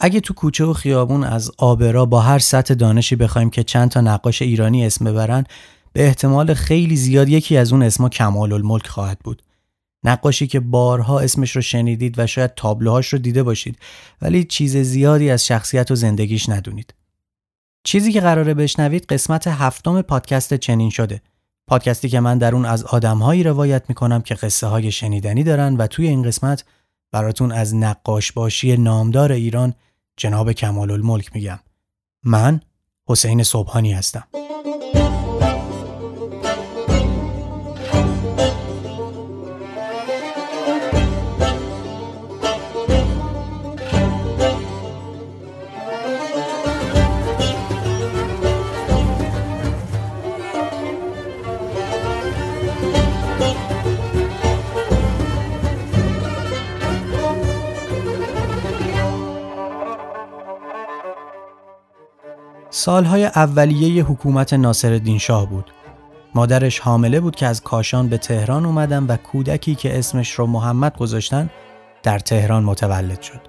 اگه تو کوچه و خیابون از آبرا با هر سطح دانشی بخوایم که چند تا نقاش ایرانی اسم ببرن به احتمال خیلی زیاد یکی از اون اسما کمال الملک خواهد بود. نقاشی که بارها اسمش رو شنیدید و شاید تابلوهاش رو دیده باشید ولی چیز زیادی از شخصیت و زندگیش ندونید. چیزی که قراره بشنوید قسمت هفتم پادکست چنین شده. پادکستی که من در اون از آدمهایی روایت می‌کنم که قصه های شنیدنی دارن و توی این قسمت براتون از نقاش باشی نامدار ایران جناب کمال الملک میگم. من حسین صبحانی هستم. سالهای اولیه حکومت ناصرالدین شاه بود. مادرش حامله بود که از کاشان به تهران اومدن و کودکی که اسمش رو محمد گذاشتن در تهران متولد شد.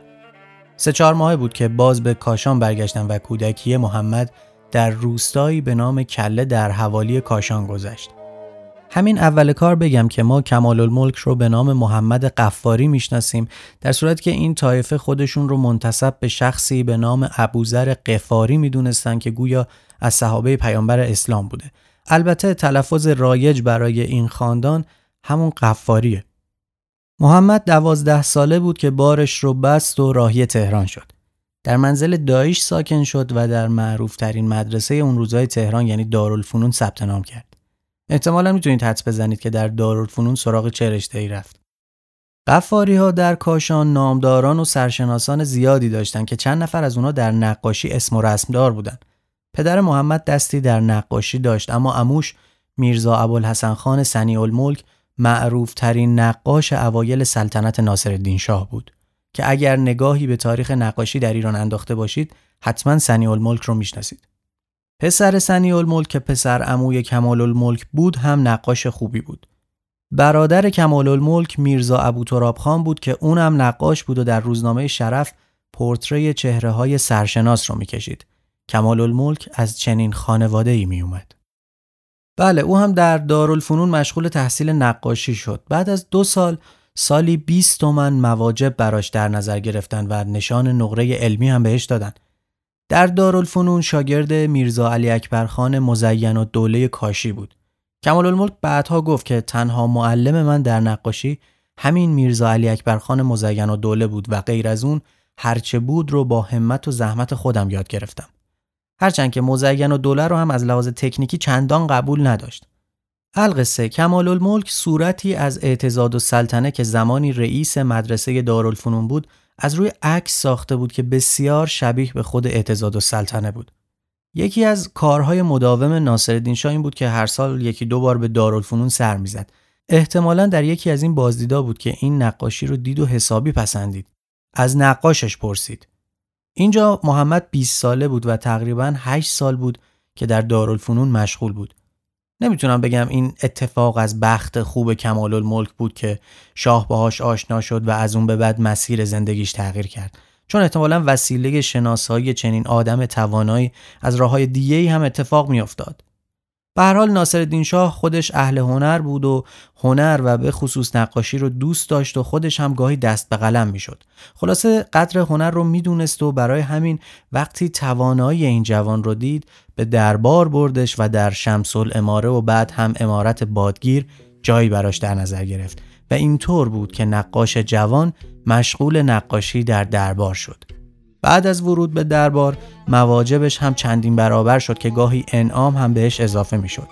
سه چهار ماه بود که باز به کاشان برگشتن و کودکی محمد در روستایی به نام کله در حوالی کاشان گذشت. همین اول کار بگم که ما کمال الملک رو به نام محمد قفاری می‌شناسیم در صورت که این طایفه خودشون رو منتصب به شخصی به نام ابوذر قفاری می‌دونستن که گویا از صحابه پیامبر اسلام بوده. البته تلفظ رایج برای این خاندان همون قفاریه. محمد دوازده ساله بود که بارش رو بست و راهی تهران شد. در منزل دایش ساکن شد و در معروفترین مدرسه اون روزای تهران یعنی دارالفنون ثبت نام کرد. احتمالا می‌تونید حدس بزنید که در دارالفنون سراغ چه رشته ای رفت. قفاری ها در کاشان نامداران و سرشناسان زیادی داشتند که چند نفر از اونا در نقاشی اسم و رسمدار بودند. پدر محمد دستی در نقاشی داشت اما اموش میرزا ابوالحسن خان سنی الملک معروف ترین نقاش اوایل سلطنت ناصرالدین شاه بود که اگر نگاهی به تاریخ نقاشی در ایران انداخته باشید حتما سنی الملک رو می‌شناسید. پسر سنی الملک که پسر عموی کمال الملک بود هم نقاش خوبی بود. برادر کمال الملک میرزا ابو خان بود که اونم نقاش بود و در روزنامه شرف پورتری چهره های سرشناس رو می‌کشید. کمال الملک از چنین خانواده ای می اومد. بله او هم در دارالفنون مشغول تحصیل نقاشی شد. بعد از دو سال سالی 20 تومن مواجب براش در نظر گرفتن و نشان نقره علمی هم بهش دادن. در دارالفنون شاگرد میرزا علی اکبر خان مزین و دوله کاشی بود. کمال الملک بعدها گفت که تنها معلم من در نقاشی همین میرزا علی اکبر خان مزین و دوله بود و غیر از اون هرچه بود رو با همت و زحمت خودم یاد گرفتم. هرچند که مزین و دوله رو هم از لحاظ تکنیکی چندان قبول نداشت. القصه کمال الملک صورتی از اعتزاد و سلطنه که زمانی رئیس مدرسه دارالفنون بود از روی عکس ساخته بود که بسیار شبیه به خود اعتزاد و سلطنه بود. یکی از کارهای مداوم ناصرالدین شاه این بود که هر سال یکی دو بار به دارالفنون سر می‌زد. احتمالا در یکی از این بازدیدا بود که این نقاشی رو دید و حسابی پسندید. از نقاشش پرسید. اینجا محمد 20 ساله بود و تقریبا 8 سال بود که در دارالفنون مشغول بود. نمی‌تونم بگم این اتفاق از بخت خوب کمال الملک بود که شاه باهاش آشنا شد و از اون به بعد مسیر زندگیش تغییر کرد. چون احتمالا وسیله شناسایی چنین آدم توانایی از راه های دیگه هم اتفاق میافتاد. به هر حال ناصرالدین شاه خودش اهل هنر بود و هنر و به خصوص نقاشی رو دوست داشت و خودش هم گاهی دست به قلم می‌شد. خلاصه قدر هنر رو می‌دونست و برای همین وقتی توانایی این جوان رو دید به دربار بردش و در شمسل اماره و بعد هم امارت بادگیر جایی براش در نظر گرفت و اینطور بود که نقاش جوان مشغول نقاشی در دربار شد. بعد از ورود به دربار مواجبش هم چندین برابر شد که گاهی انعام هم بهش اضافه می‌شد.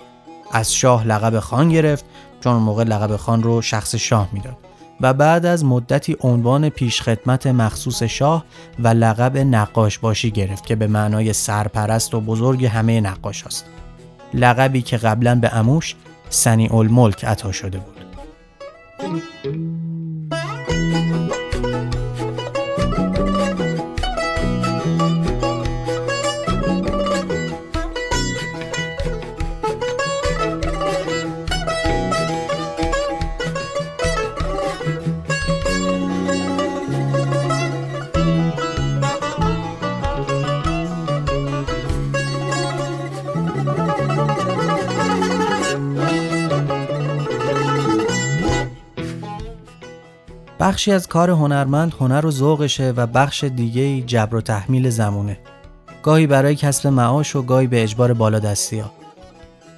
از شاه لقب خان گرفت چون موقع لقب خان رو شخص شاه می‌داد و بعد از مدتی عنوان پیشخدمت مخصوص شاه و لقب نقاش باشی گرفت که به معنای سرپرست و بزرگ همه نقاش هست. لقبی که قبلا به اموش سنی الملک عطا شده بود. بخشی از کار هنرمند هنر و ذوقشه و بخش دیگه جبر و تحمیل زمونه. گاهی برای کسب معاش و گاهی به اجبار بالادستی ها.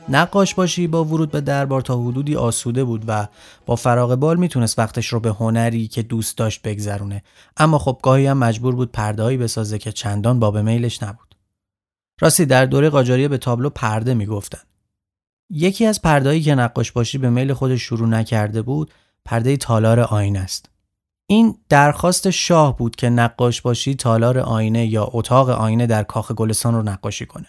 نقاش باشی با ورود به دربار تا حدودی آسوده بود و با فراغ بال می‌تونست وقتش رو به هنری که دوست داشت بگذرونه. اما خب گاهی هم مجبور بود پردههایی بسازه که چندان باب میلش نبود. راستی در دوره قاجاریه به تابلو پرده می‌گفتن. یکی از پردهایی که نقاش باشی به میل خودش شروع نکرده بود پرده تالار آینه است. این درخواست شاه بود که نقاش باشی تالار آینه یا اتاق آینه در کاخ گلستان رو نقاشی کنه.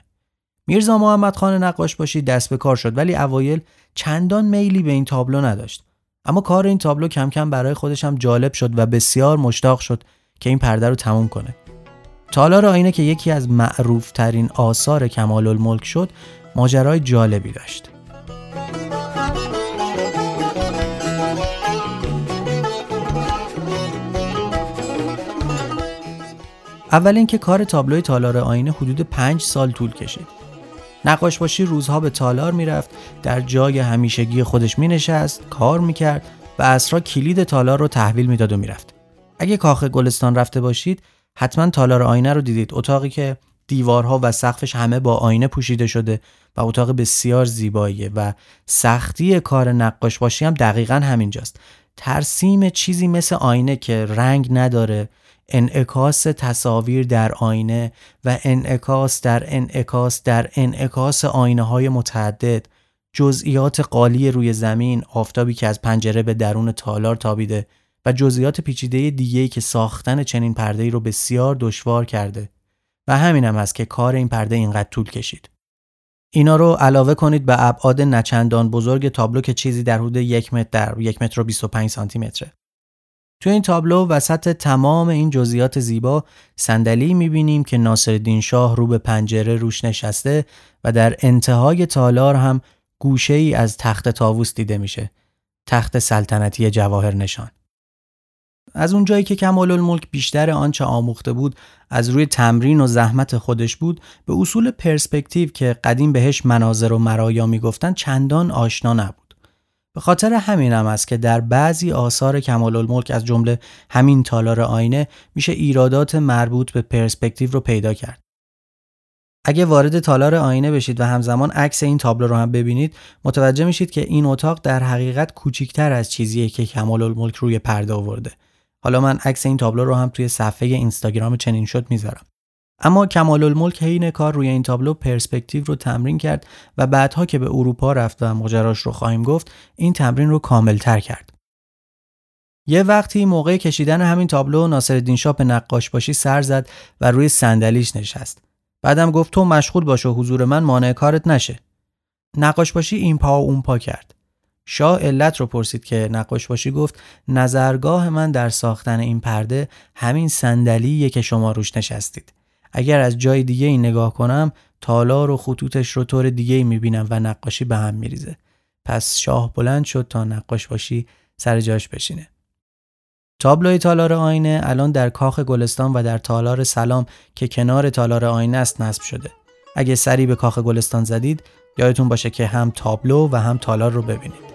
میرزا محمد خان نقاش باشی دست به کار شد ولی اوایل چندان میلی به این تابلو نداشت. اما کار این تابلو کم کم برای خودش هم جالب شد و بسیار مشتاق شد که این پرده رو تموم کنه. تالار آینه که یکی از معروف ترین آثار کمال الملک شد ماجرای جالبی داشت. اول اینکه کار تابلوی تالار آینه حدود پنج سال طول کشید. نقاش باشی روزها به تالار می‌رفت در جای همیشگی خودش مینشست کار می‌کرد و اسرا کلید تالار رو تحویل می‌داد و می‌رفت. اگه کاخ گلستان رفته باشید حتما تالار آینه رو دیدید. اتاقی که دیوارها و سقفش همه با آینه پوشیده شده و اتاق بسیار زیباییه و سختی کار نقاش باشی هم دقیقا همینجاست. ترسیم چیزی مثل آینه که رنگ نداره انعکاس تصاویر در آینه و انعکاس در انعکاس در انعکاس آینه های متعدد جزئیات قالی روی زمین آفتابی که از پنجره به درون تالار تابیده و جزئیات پیچیده دیگه‌ای که ساختن چنین پرده‌ای رو بسیار دشوار کرده و همین هم است که کار این پرده اینقدر طول کشید. اینا رو علاوه کنید به ابعاد نچندان بزرگ تابلو که چیزی در حدود یک متر در یک متر و 25 سانتی متره. تو این تابلو وسط تمام این جزئیات زیبا صندلی می‌بینیم که ناصرالدین شاه رو به پنجره روش نشسته و در انتهای تالار هم گوشه ای از تخت تاووس دیده میشه. تخت سلطنتی جواهر نشان. از اونجایی که کمال الملک بیشتر آنچه آموخته بود از روی تمرین و زحمت خودش بود به اصول پرسپکتیو که قدیم بهش مناظر و مرایا می‌گفتن چندان آشنا نبود. به خاطر همین هم است که در بعضی آثار کمال الملک از جمله همین تالار آینه میشه ایرادات مربوط به پرسپکتیو رو پیدا کرد. اگه وارد تالار آینه بشید و همزمان عکس این تابلو رو هم ببینید متوجه میشید که این اتاق در حقیقت کوچیکتر از چیزیه که کمال الملک روی پرده آورده. حالا من عکس این تابلو رو هم توی صفحه اینستاگرام چنین شد می‌ذارم. اما کمال الملک حین کار روی این تابلو پرسپکتیو رو تمرین کرد و بعدها که به اروپا رفت و ماجراش رو خواهیم گفت این تمرین رو کاملتر کرد. یه وقتی موقع کشیدن همین تابلو ناصرالدین شاه به نقاش باشی سر زد و روی صندلیش نشست. بعدم گفت تو مشغول باش و حضور من مانع کارت نشه. نقاش باشی این پا و اون پا کرد. شاه علت رو پرسید که نقاش باشی گفت نظرگاه من در ساختن این پرده همین صندلیه که شما روش نشستید. اگر از جای دیگه ای نگاه کنم تالار و خطوطش رو طور دیگه ای می‌بینم و نقاشی به هم میریزه. پس شاه بلند شد تا نقاش باشی سر جاش بشینه. تابلوی تالار آینه الان در کاخ گلستان و در تالار سلام که کنار تالار آینه است نصب شده. اگه سری به کاخ گلستان زدید یادتون باشه که هم تابلو و هم تالار رو ببینید.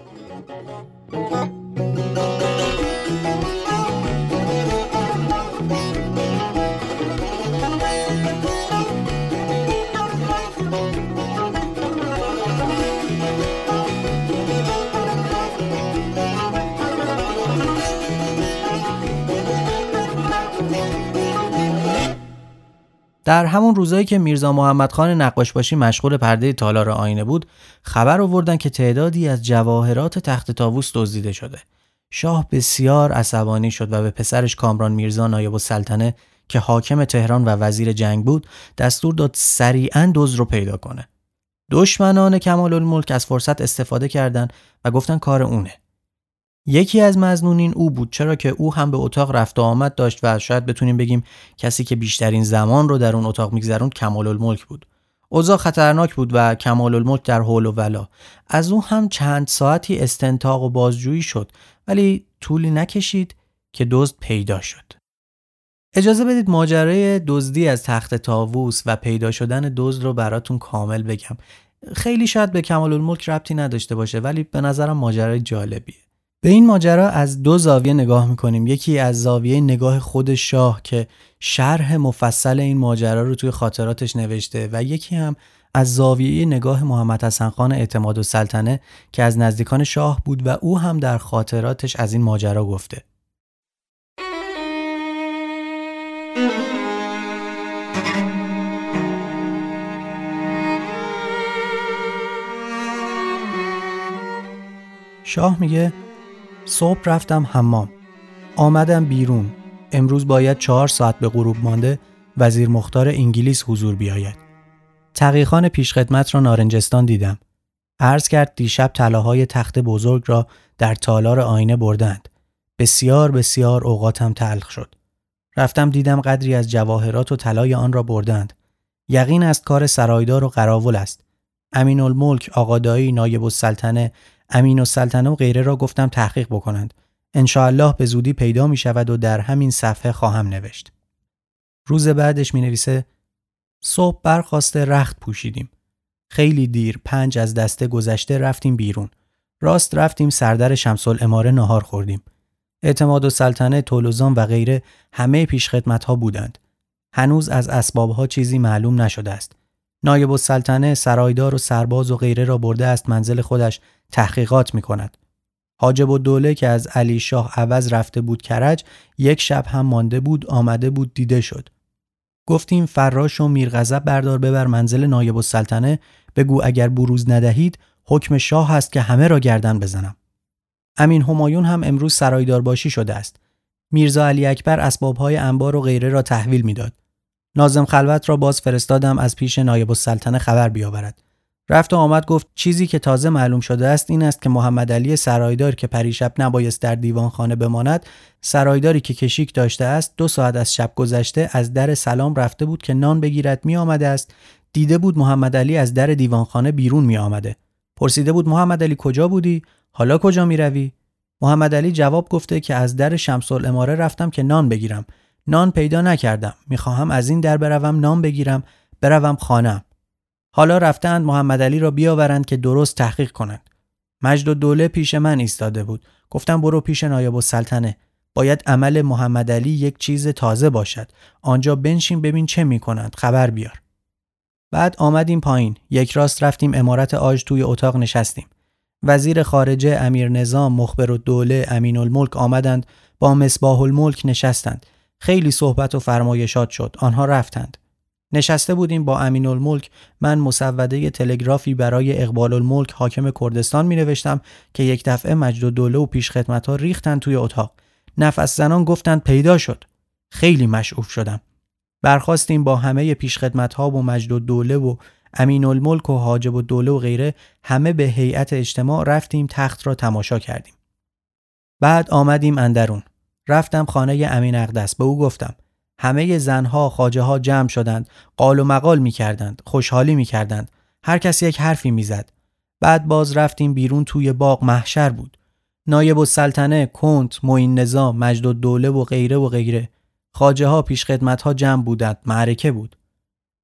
در همون روزایی که میرزا محمد خان نقاشباشی مشغول پرده تالار آینه بود خبر آوردن که تعدادی از جواهرات تخت تاووس دزدیده شده. شاه بسیار عصبانی شد و به پسرش کامران میرزا نایب السلطنه که حاکم تهران و وزیر جنگ بود دستور داد سریعا دزد رو پیدا کنه. دشمنان کمال الملک از فرصت استفاده کردند و گفتن کار اونه. یکی از مزنونین او بود چرا که او هم به اتاق رفت و آمد داشت و شاید بتونیم بگیم کسی که بیشترین زمان رو در اون اتاق میگذروند کمال الملک بود. اوضاع خطرناک بود و کمال الملک در حول و ولا. از او هم چند ساعتی استنتاق و بازجویی شد ولی طولی نکشید که دزد پیدا شد. اجازه بدید ماجرای دزدی از تخت تاووس و پیدا شدن دزد رو براتون کامل بگم. خیلی شاید به کمال الملک ربطی نداشته باشه ولی به نظرم ماجرای جالبیه. به این ماجرا از دو زاویه نگاه می‌کنیم. یکی از زاویه نگاه خود شاه که شرح مفصل این ماجرا رو توی خاطراتش نوشته و یکی هم از زاویه نگاه محمد حسن خان اعتماد و سلطنه که از نزدیکان شاه بود و او هم در خاطراتش از این ماجرا گفته. شاه میگه صبح رفتم حمام. آمدم بیرون. امروز باید چهار ساعت به غروب مانده وزیر مختار انگلیس حضور بیاید. تقیخان پیشخدمت را نارنجستان دیدم. عرض کرد دیشب طلاهای تخت بزرگ را در تالار آینه بردند. بسیار بسیار اوقاتم تلخ شد. رفتم دیدم قدری از جواهرات و طلای آن را بردند. یقین است کار سرایدار و قراول است. امین الملک آقادایی نایب السلطنه امین السلطنه و غیره را گفتم تحقیق بکنند. الله به زودی پیدا می شود و در همین صفحه خواهم نوشت. روز بعدش می نویسه صبح برخواسته رخت پوشیدیم. خیلی دیر پنج از دسته گذشته رفتیم بیرون. راست رفتیم سردر شمس الاماره نهار خوردیم. اعتماد و سلطنه تولوزان و غیره همه پیشخدمت ها بودند. هنوز از اسباب ها چیزی معلوم نشده است. نایب السلطنه سرایدار و سرباز و غیره را برده است منزل خودش تحقیقات می کند. حاجب و دوله که از علی شاه عوض رفته بود کرج یک شب هم مانده بود آمده بود دیده شد. گفتیم فراش و میرغضب بردار ببر منزل نایب السلطنه بگو اگر بروز ندهید حکم شاه است که همه را گردن بزنم. امین همایون هم امروز سرایدار باشی شده است. میرزا علی اکبر اسبابهای انبار و غیره را تحویل می‌داد. نازم خلوت را باز فرستادم از پیش نایب السلطنه خبر بیاورد. رفت و آمد گفت چیزی که تازه معلوم شده است این است که محمد علی سرایدار که پریشب نبایست در دیوان خانه بماند سرایداری که کشیک داشته است دو ساعت از شب گذشته از در سلام رفته بود که نان بگیرد می آمده است. دیده بود محمد علی از در دیوانخانه بیرون می آمده پرسیده بود محمد علی کجا بودی؟ حالا کجا می روی محمد علی جواب گفته که از در شمس الاماره رفتم که نان بگیرم. نان پیدا نکردم. می‌خواهم از این در بروم نان بگیرم. بروم خانم حالا رفتند محمد علی را بیاورند که درست تحقیق کنند. مجد و دوله پیش من ایستاده بود. گفتم برو پیش نایب السلطنه. باید عمل محمد علی یک چیز تازه باشد. آنجا بنشین ببین چه می‌کنند. خبر بیار. بعد آمدیم پایین. یک راست رفتیم امارت آج توی اتاق نشستیم. وزیر خارجه امیر نظام مخبر و دوله امین الملک آمدند. با مصباح الملک نشستند. خیلی صحبت و فرمایشات شد. آنها رفتند. نشسته بودیم با امین الملک من مسوده تلگرافی برای اقبال الملک حاکم کردستان می نوشتم که یک دفعه مجد و دوله و پیش ها ریختن توی اتاق. نفس زنان گفتند پیدا شد. خیلی مشعوف شدم. برخواستیم با همه پیش ها و مجد و دوله و امین الملک و حاجب و دوله و غیره همه به هیئت اجتماع رفتیم تخت را تماشا کردیم. بعد آمدیم اندرون. رفتم خانه امین اقدس. به او گفتم همه زنها خاجه ها جمع شدند قال و مقال می کردند خوشحالی می کردند هر کسی یک حرفی می‌زد. بعد باز رفتیم بیرون توی باغ محشر بود. نایب السلطنه کنت معین نظام مجد و دوله و غیره و غیره. خاجه ها پیش خدمت ها جمع بودند معرکه بود.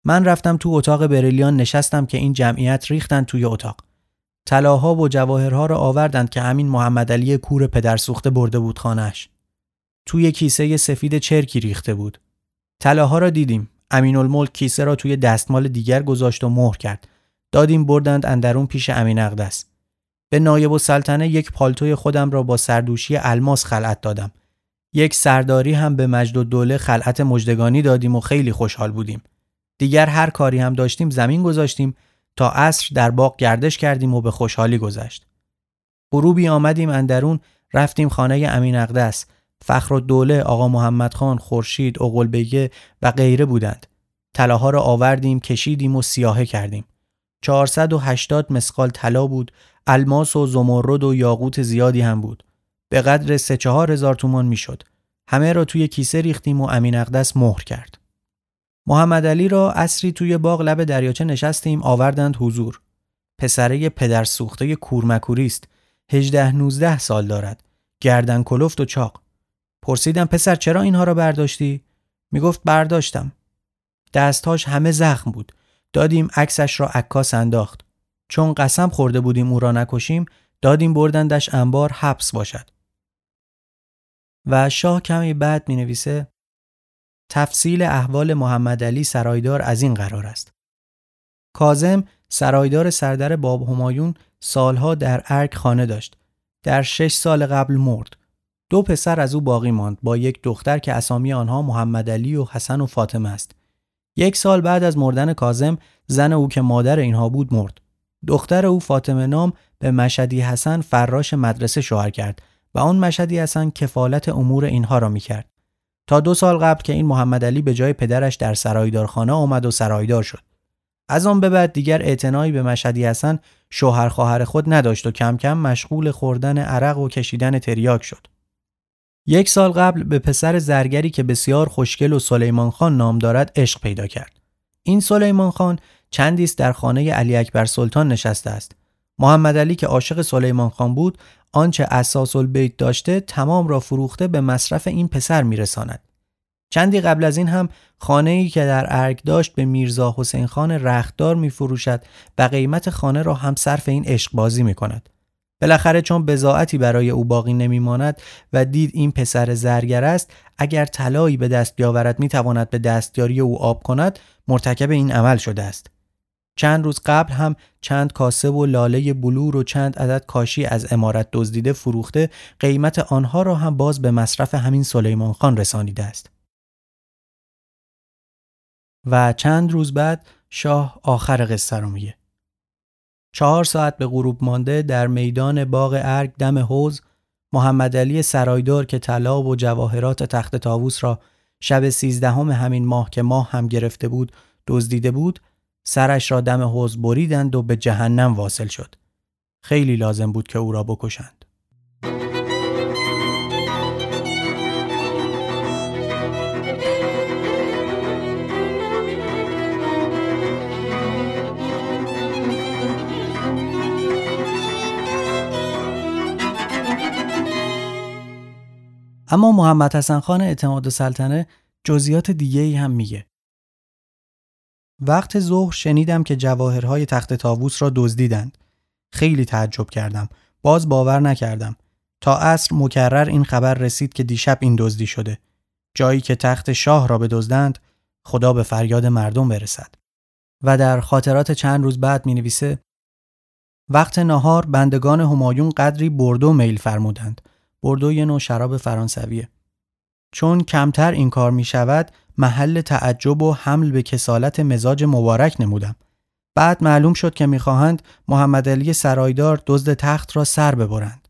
من رفتم تو اتاق بریلیان نشستم که این جمعیت ریختند توی اتاق. طلاها و جواهرها را آوردند که همین محمد علی کور پدر سوخته برده بود خانهش توی کیسه سفید چرکی ریخته بود. طلاها را دیدیم. امین الملک کیسه را توی دستمال دیگر گذاشت و مهر کرد. دادیم بردند اندرون پیش امین اقدس. به نایب و سلطنه یک پالتوی خودم را با سردوشی الماس خلعت دادم. یک سرداری هم به مجد و دوله خلعت مجدگانی دادیم و خیلی خوشحال بودیم. دیگر هر کاری هم داشتیم زمین گذاشتیم تا عصر در باغ گردش کردیم و به خوشحالی گذشت. غروبی آمدیم اندرون رفتیم خانه امین اقدس فخر و دوله آقا محمد خان خورشید بگه و غیره بودند. طلاها را آوردیم کشیدیم و سیاهه کردیم. 480 مسقال طلا بود الماس و زمرد و یاقوت زیادی هم بود. به قدر سه چهار هزار تومان می‌شد. همه را توی کیسه ریختیم و امین اقدس مهر کرد. محمد علی را اصری توی باغ لب دریاچه نشستیم آوردند حضور. پسره پدر سوخته کورمکوری است 18 19 سال دارد. گردن کلفت و چاق. پرسیدم پسر چرا اینها را برداشتی؟ می‌گفت برداشتم. دستهاش همه زخم بود. دادیم عکسش را عکاس انداخت. چون قسم خورده بودیم او را نکشیم دادیم بردندش انبار حبس باشد و شاه کمی بعد می نویسه تفصیل احوال محمد علی سرایدار از این قرار است کازم سرایدار سردر باب همایون سالها در ارک خانه داشت در شش سال قبل مرد دو پسر از او باقی ماند با یک دختر که اسامی آنها محمد علی و حسن و فاطمه است. یک سال بعد از مردن کازم زن او که مادر اینها بود مرد. دختر او فاطمه نام به مشدی حسن فراش مدرسه شوهر کرد و آن مشدی حسن کفالت امور اینها را می‌کرد. تا دو سال قبل که این محمد علی به جای پدرش در سرایدارخانه آمد و سرایدار شد. از آن به بعد دیگر اعتنایی به مشهدی حسن شوهر خواهر خود نداشت و کم کم مشغول خوردن عرق و کشیدن تریاک شد. یک سال قبل به پسر زرگری که بسیار خوشگل و سلیمان خان نام دارد عشق پیدا کرد. این سلیمان خان چندی است در خانه علی اکبر سلطان نشسته است. محمد علی که عاشق سلیمان خان بود آنچه اساس البیت داشته تمام را فروخته به مصرف این پسر میرساند. چندی قبل از این هم خانه ای که در ارگ داشت به میرزا حسین خان رختدار می فروشد و قیمت خانه را هم صرف این عشق بازی می کند. بالاخره چون بزاعتی برای او باقی نمی ماند و دید این پسر زرگر است اگر طلایی به دست بیاورد می تواند به دستیاری او آب کند مرتکب این عمل شده است. چند روز قبل هم چند کاسه و لاله بلور و چند عدد کاشی از امارت دزدیده فروخته قیمت آنها را هم باز به مصرف همین سلیمان خان رسانیده است. و چند روز بعد شاه آخر قصه رو میگه. چهار ساعت به غروب مانده در میدان باغ ارگ دم حوز محمد علی سرایدار که طلا و جواهرات تخت تاووس را شب سیزدهم همین ماه که ماه هم گرفته بود دزدیده بود سرش را دم حوز بریدند و به جهنم واصل شد. خیلی لازم بود که او را بکشند. اما محمد حسن خان اعتماد سلطنه جزئیات دیگه ای هم میگه. وقت ظهر شنیدم که جواهرهای تخت تاووس را دزدیدند. خیلی تعجب کردم. باز باور نکردم. تا عصر مکرر این خبر رسید که دیشب این دزدی شده. جایی که تخت شاه را بدزدند خدا به فریاد مردم برسد. و در خاطرات چند روز بعد می نویسه وقت نهار بندگان همایون قدری بردو میل فرمودند. بردو یه نوع شراب فرانسویه. چون کمتر این کار می شود محل تعجب و حمل به کسالت مزاج مبارک نمودم. بعد معلوم شد که می‌خواهند محمد علی سرایدار دزد تخت را سر ببرند.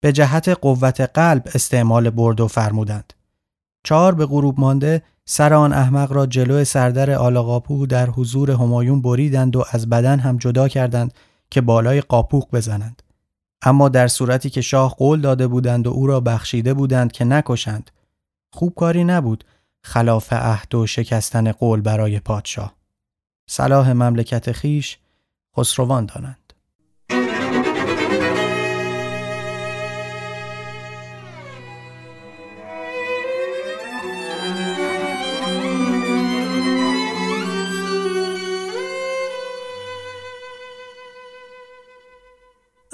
به جهت قوت قلب استعمال بردو فرمودند. چهار به غروب مانده سر آن احمق را جلو سردر آلاقاپو در حضور همایون بریدند و از بدن هم جدا کردند که بالای قاپوق بزنند. اما در صورتی که شاه قول داده بودند و او را بخشیده بودند که نکشند خوب کاری نبود خلاف عهد و شکستن قول برای پادشاه. صلاح مملکت خیش خسروان دانند.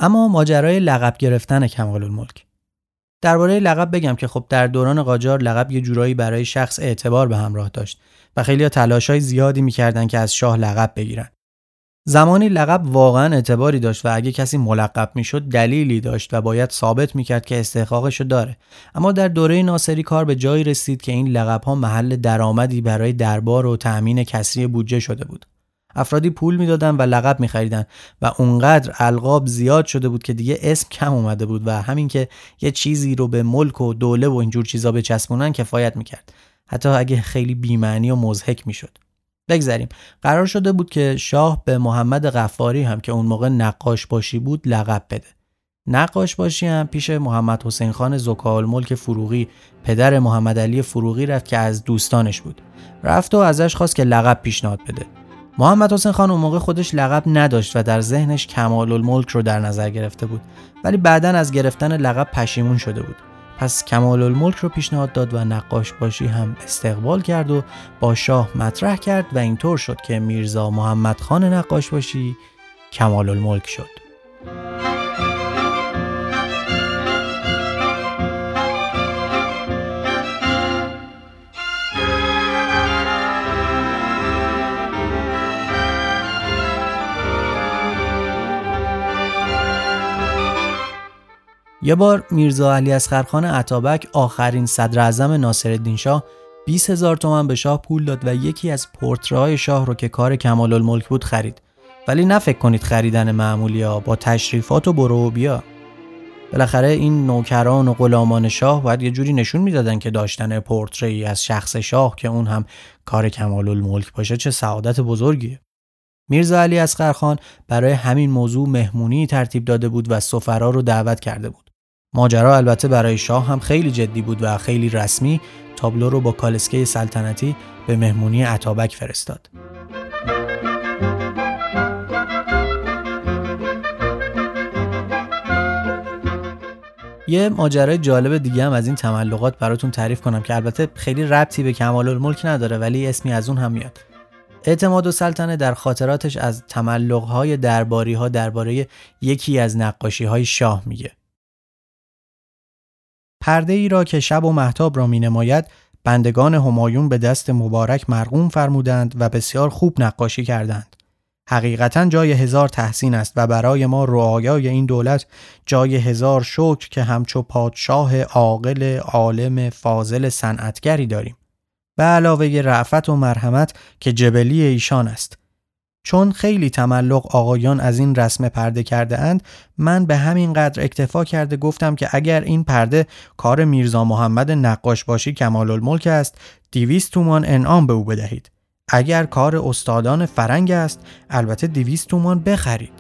اما ماجرای لقب گرفتن کمال الملک درباره لقب بگم که خب در دوران قاجار لقب یه جورایی برای شخص اعتبار به همراه داشت و خیلی های زیادی می‌کردن که از شاه لقب بگیرن. زمانی لقب واقعا اعتباری داشت و اگه کسی ملقب می‌شد دلیلی داشت و باید ثابت می‌کرد که استحقاقش رو داره. اما در دوره ناصری کار به جایی رسید که این لقب ها محل درآمدی برای دربار و تأمین کسری بودجه شده بود. افرادی پول می‌دادن و لقب میخریدن و اونقدر القاب زیاد شده بود که دیگه اسم کم اومده بود و همین که یه چیزی رو به ملک و دوله و اینجور چیزا بچسبونن کفایت می‌کرد. حتی اگه خیلی بیمعنی و مزهک می‌شد. بگذریم. قرار شده بود که شاه به محمد غفاری هم که اون موقع نقاش باشی بود لقب بده. نقاش باشی هم پیش محمد حسین خان زکال ملک فروغی پدر محمد علی فروغی رفت که از دوستانش بود. رفت و ازش خواست که لقب پیشنهاد بده. محمد حسین خان اون موقع خودش لقب نداشت و در ذهنش کمال الملک رو در نظر گرفته بود. ولی بعدا از گرفتن لقب پشیمون شده بود. پس کمال الملک رو پیشنهاد داد و نقاش باشی هم استقبال کرد و با شاه مطرح کرد و اینطور شد که میرزا محمد خان نقاش باشی کمال الملک شد. یه بار میرزا علی خرخان عطابک آخرین صدر اعظم ناصرالدین شاه 20 هزار تومن به شاه پول داد و یکی از پورترهای شاه رو که کار کمال الملک بود خرید. ولی نه فکر کنید خریدن معمولی ها با تشریفات و برو و بیا. بالاخره این نوکران و غلامان شاه باید یه جوری نشون می‌دادن که داشتن پورتری از شخص شاه که اون هم کار کمال الملک باشه چه سعادت بزرگیه. میرزا علی اصغرخان برای همین موضوع مهمونی ترتیب داده بود و سفرا رو دعوت کرده بود. ماجرا البته برای شاه هم خیلی جدی بود و خیلی رسمی تابلو رو با کالسکه سلطنتی به مهمونی عطابک فرستاد. یه ماجرای جالب دیگه هم از این تملقات براتون تعریف کنم که البته خیلی ربطی به کمال الملک نداره ولی اسمی از اون هم میاد. اعتماد و سلطنه در خاطراتش از تملقهای درباری ها درباره یکی از نقاشی های شاه میگه. پرده ای را که شب و محتاب را می نماید بندگان همایون به دست مبارک مرغوم فرمودند و بسیار خوب نقاشی کردند. حقیقتا جای هزار تحسین است و برای ما رعایای این دولت جای هزار شکر که همچو پادشاه عاقل عالم فاضل صنعتگری داریم. به علاوه رعفت و مرحمت که جبلی ایشان است. چون خیلی تملق آقایان از این رسم پرده کرده اند من به همین قدر اکتفا کرده گفتم که اگر این پرده کار میرزا محمد نقاش باشی کمال الملک است دیویست تومان انعام به او بدهید. اگر کار استادان فرنگ است البته دیویست تومان بخرید.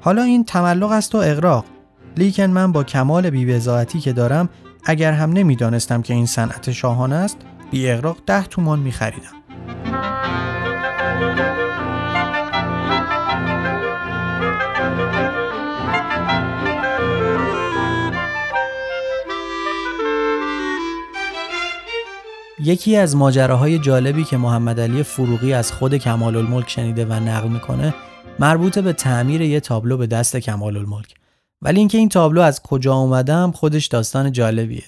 حالا این تملق است و اغراق. لیکن من با کمال بیبزاعتی که دارم اگر هم نمی‌دانستم که این صنعت شاهانه است بی اغراق ده تومان می یکی از ماجراهای جالبی که محمد علی فروغی از خود کمال الملک شنیده و نقل می‌کنه مربوط به تعمیر یه تابلو به دست کمال الملک ولی اینکه این تابلو از کجا اومدم خودش داستان جالبیه.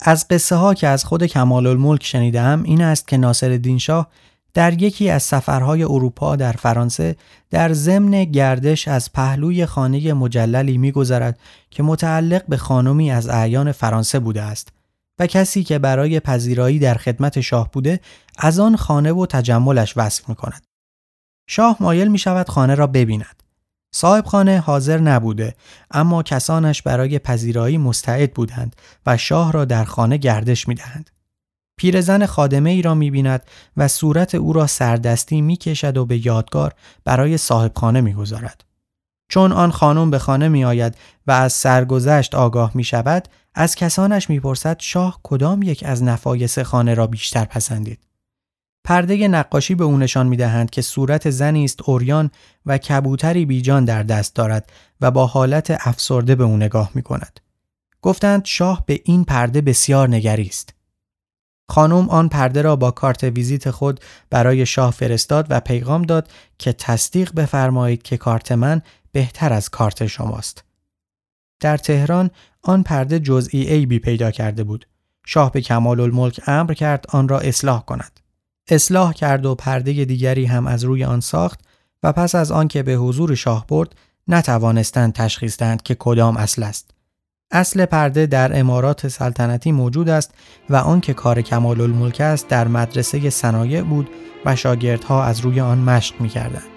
از قصه ها که از خود کمال الملک شنیدم این است که ناصر شاه در یکی از سفرهای اروپا در فرانسه در ضمن گردش از پهلوی خانه مجللی میگذرد که متعلق به خانمی از اعیان فرانسه بوده است. و کسی که برای پذیرایی در خدمت شاه بوده از آن خانه و تجملش وصف می کند. شاه مایل می شود خانه را ببیند. صاحب خانه حاضر نبوده اما کسانش برای پذیرایی مستعد بودند و شاه را در خانه گردش می دهند. پیرزن خادمه ای را می بیند و صورت او را سردستی می کشد و به یادگار برای صاحب خانه می گذارد. چون آن خانم به خانه می آید و از سرگذشت آگاه می شود از کسانش می‌پرسد شاه کدام یک از نفایس خانه را بیشتر پسندید پرده نقاشی به او نشان می‌دهند که صورت زنی است اوریان و کبوتری بیجان در دست دارد و با حالت افسرده به او نگاه می کند. گفتند شاه به این پرده بسیار نگری است. خانم آن پرده را با کارت ویزیت خود برای شاه فرستاد و پیغام داد که تصدیق بفرمایید که کارت من بهتر از کارت شماست. در تهران آن پرده جزئی عیبی پیدا کرده بود. شاه به کمال الملک امر کرد آن را اصلاح کند. اصلاح کرد و پرده دیگری هم از روی آن ساخت و پس از آن که به حضور شاه برد نتوانستند تشخیص دهند که کدام اصل است. اصل پرده در امارات سلطنتی موجود است و آن که کار کمال الملک است در مدرسه صنایع بود و شاگردها از روی آن مشق می کردند.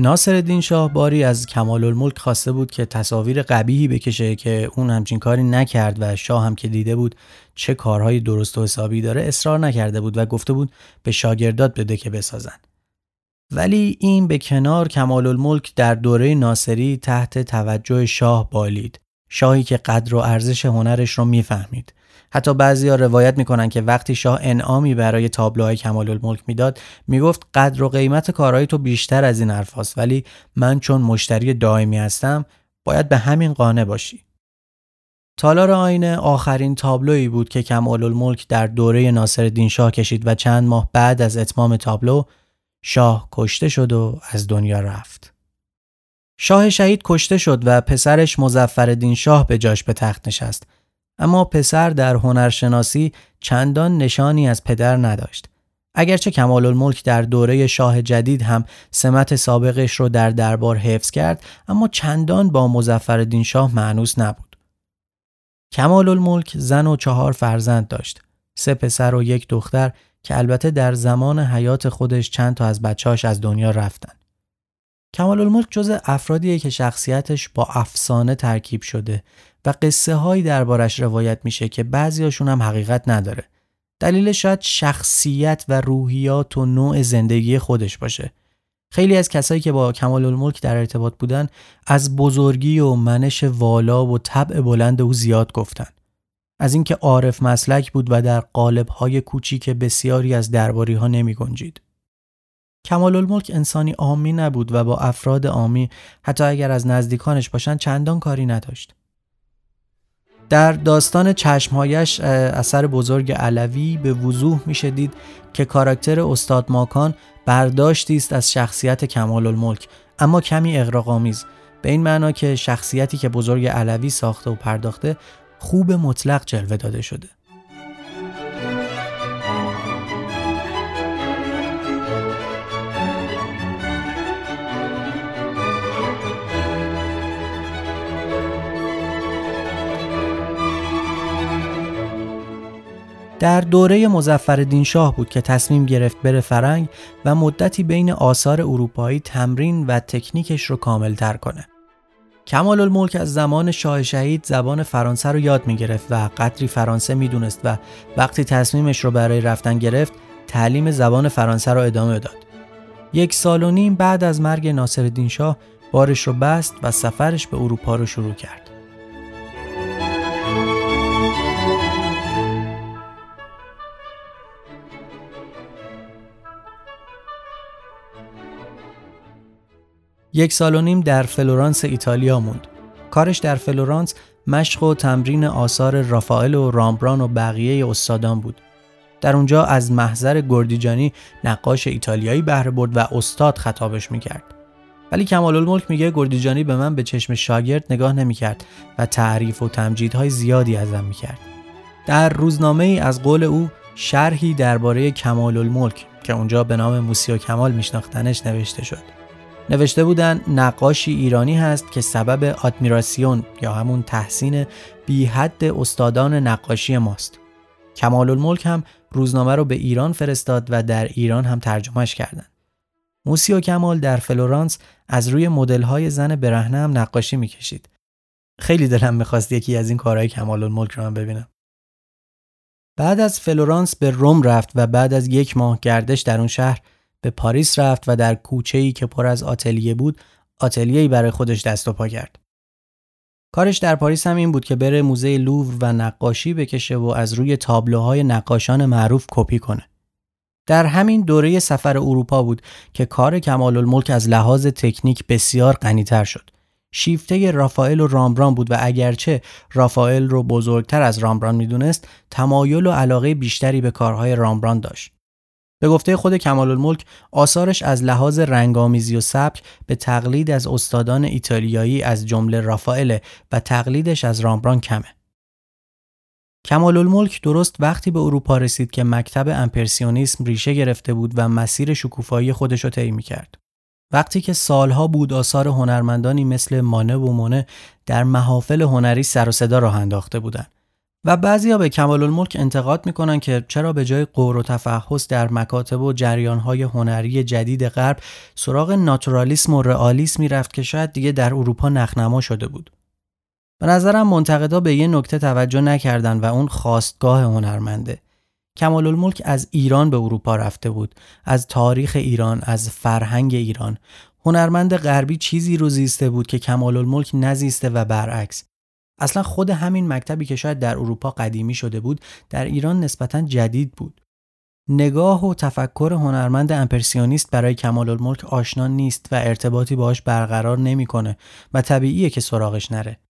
ناصر شاه باری از کمال الملک خواسته بود که تصاویر قبیهی بکشه که اون همچین کاری نکرد و شاه هم که دیده بود چه کارهای درست و حسابی داره اصرار نکرده بود و گفته بود به شاگردات بده که بسازن. ولی این به کنار کمال الملک در دوره ناصری تحت توجه شاه بالید. شاهی که قدر و ارزش هنرش رو می‌فهمید. حتی بعضیا روایت می‌کنن که وقتی شاه انعامی برای تابلوهای کمال الملک می‌داد می‌گفت قدر و قیمت کارهای تو بیشتر از این حرفاست ولی من چون مشتری دائمی هستم باید به همین قانع باشی تالار آینه آخرین تابلویی بود که کمال الملک در دوره ناصر شاه کشید و چند ماه بعد از اتمام تابلو شاه کشته شد و از دنیا رفت. شاه شهید کشته شد و پسرش مزفر شاه به جاش به تخت نشست اما پسر در هنرشناسی چندان نشانی از پدر نداشت. اگرچه کمال الملک در دوره شاه جدید هم سمت سابقش رو در دربار حفظ کرد اما چندان با مزفر شاه معنوس نبود. کمال الملک زن و چهار فرزند داشت سه پسر و یک دختر که البته در زمان حیات خودش چند تا از بچهاش از دنیا رفتن. کمال الملک جز افرادیه که شخصیتش با افسانه ترکیب شده و قصه هایی دربارش روایت میشه که بعضیاشون هم حقیقت نداره. دلیل شاید شخصیت و روحیات و نوع زندگی خودش باشه. خیلی از کسایی که با کمال الملک در ارتباط بودن از بزرگی و منش والا و طبع بلند او زیاد گفتن. از اینکه عارف مسلک بود و در قالب‌های کوچیک بسیاری از درباری ها نمی گنجید. کمال الملک انسانی آمی نبود و با افراد آمی حتی اگر از نزدیکانش باشند چندان کاری نداشت. در داستان چشمهایش اثر بزرگ علوی به وضوح میشه دید که کاراکتر استاد ماکان برداشتی است از شخصیت کمال الملک اما کمی اغراق‌آمیز. به این معنا که شخصیتی که بزرگ علوی ساخته و پرداخته خوب مطلق جلوه داده شده. در دوره مزفر شاه بود که تصمیم گرفت بره فرنگ و مدتی بین آثار اروپایی تمرین و تکنیکش رو کامل تر کنه. کمال الملک از زمان شاه شهید زبان فرانسه رو یاد می گرفت و قدری فرانسه می دونست و وقتی تصمیمش رو برای رفتن گرفت تعلیم زبان فرانسه رو ادامه داد. یک سال و نیم بعد از مرگ ناصرالدین شاه بارش رو بست و سفرش به اروپا رو شروع کرد. یک سال و نیم در فلورانس ایتالیا موند. کارش در فلورانس مشق و تمرین آثار رافائل و رامبران و بقیه استادان بود. در اونجا از محضر گردیجانی نقاش ایتالیایی بهره برد و استاد خطابش می‌کرد. ولی کمال الملک میگه گردیجانی به من به چشم شاگرد نگاه نمی‌کرد و تعریف و تمجیدهای زیادی ازم می‌کرد. در روزنامه ای از قول او شرحی درباره کمال الملک که اونجا به نام موسیو کمال میشناختنش نوشته شد. نوشته بودن نقاشی ایرانی هست که سبب admiration یا همون تحسین بی حد استادان نقاشی ماست. کمال الملک هم روزنامه رو به ایران فرستاد و در ایران هم ترجمهش کردن. موسیو کمال در فلورانس از روی های زن برهنه هم نقاشی می‌کشید. خیلی دلم می‌خواست یکی از این کارهای کمال الملک رو هم ببینم. بعد از فلورانس به روم رفت و بعد از یک ماه گردش در اون شهر به پاریس رفت و در کوچه‌ای که پر از آتلیه بود آتلیه‌ای برای خودش دست و پا کرد. کارش در پاریس هم این بود که بره موزه لوور و نقاشی بکشه و از روی تابلوهای نقاشان معروف کپی کنه. در همین دوره سفر اروپا بود که کار کمال الملک از لحاظ تکنیک بسیار غنیتر شد. شیفته رافائل و رامبران بود و اگرچه رافائل رو بزرگتر از رامبران می‌دونست تمایل و علاقه بیشتری به کارهای رامبران داشت. به گفته خود کمال الملک آثارش از لحاظ رنگامیزی و سبک به تقلید از استادان ایتالیایی از جمله رافائل و تقلیدش از رامبران کمه. کمال الملک درست وقتی به اروپا رسید که مکتب امپرسیونیسم ریشه گرفته بود و مسیر شکوفایی خودش رو طی کرد. وقتی که سالها بود آثار هنرمندانی مثل مانه و مونه در محافل هنری سر و صدا راه انداخته بودند و بعضیا به کمال الملک انتقاد می‌کنن که چرا به جای قور و تفحص در مکاتب و جریانهای هنری جدید غرب سراغ ناتورالیسم و رئالیسم می‌رفت که شاید دیگه در اروپا نخنما شده بود. به نظرم منتقدا به یه نکته توجه نکردن و اون خواستگاه هنرمنده. کمال الملک از ایران به اروپا رفته بود، از تاریخ ایران، از فرهنگ ایران. هنرمند غربی چیزی رو زیسته بود که کمال الملک نزیسته و برعکس. اصلا خود همین مکتبی که شاید در اروپا قدیمی شده بود در ایران نسبتا جدید بود. نگاه و تفکر هنرمند امپرسیونیست برای کمال الملک آشنا نیست و ارتباطی باهاش برقرار نمی‌کنه و طبیعیه که سراغش نره.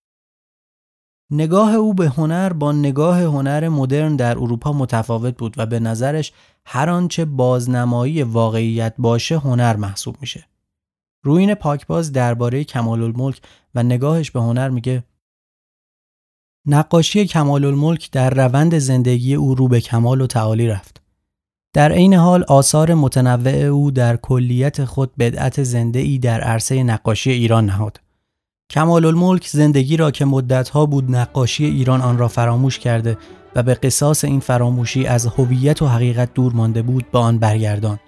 نگاه او به هنر با نگاه هنر مدرن در اروپا متفاوت بود و به نظرش هر آنچه بازنمایی واقعیت باشه هنر محسوب میشه. روین پاکباز درباره کمال الملک و نگاهش به هنر میگه نقاشی کمال الملک در روند زندگی او رو به کمال و تعالی رفت. در عین حال آثار متنوع او در کلیت خود بدعت زنده ای در عرصه نقاشی ایران نهاد. کمال الملک زندگی را که مدتها بود نقاشی ایران آن را فراموش کرده و به قصاص این فراموشی از هویت و حقیقت دور مانده بود با آن برگرداند.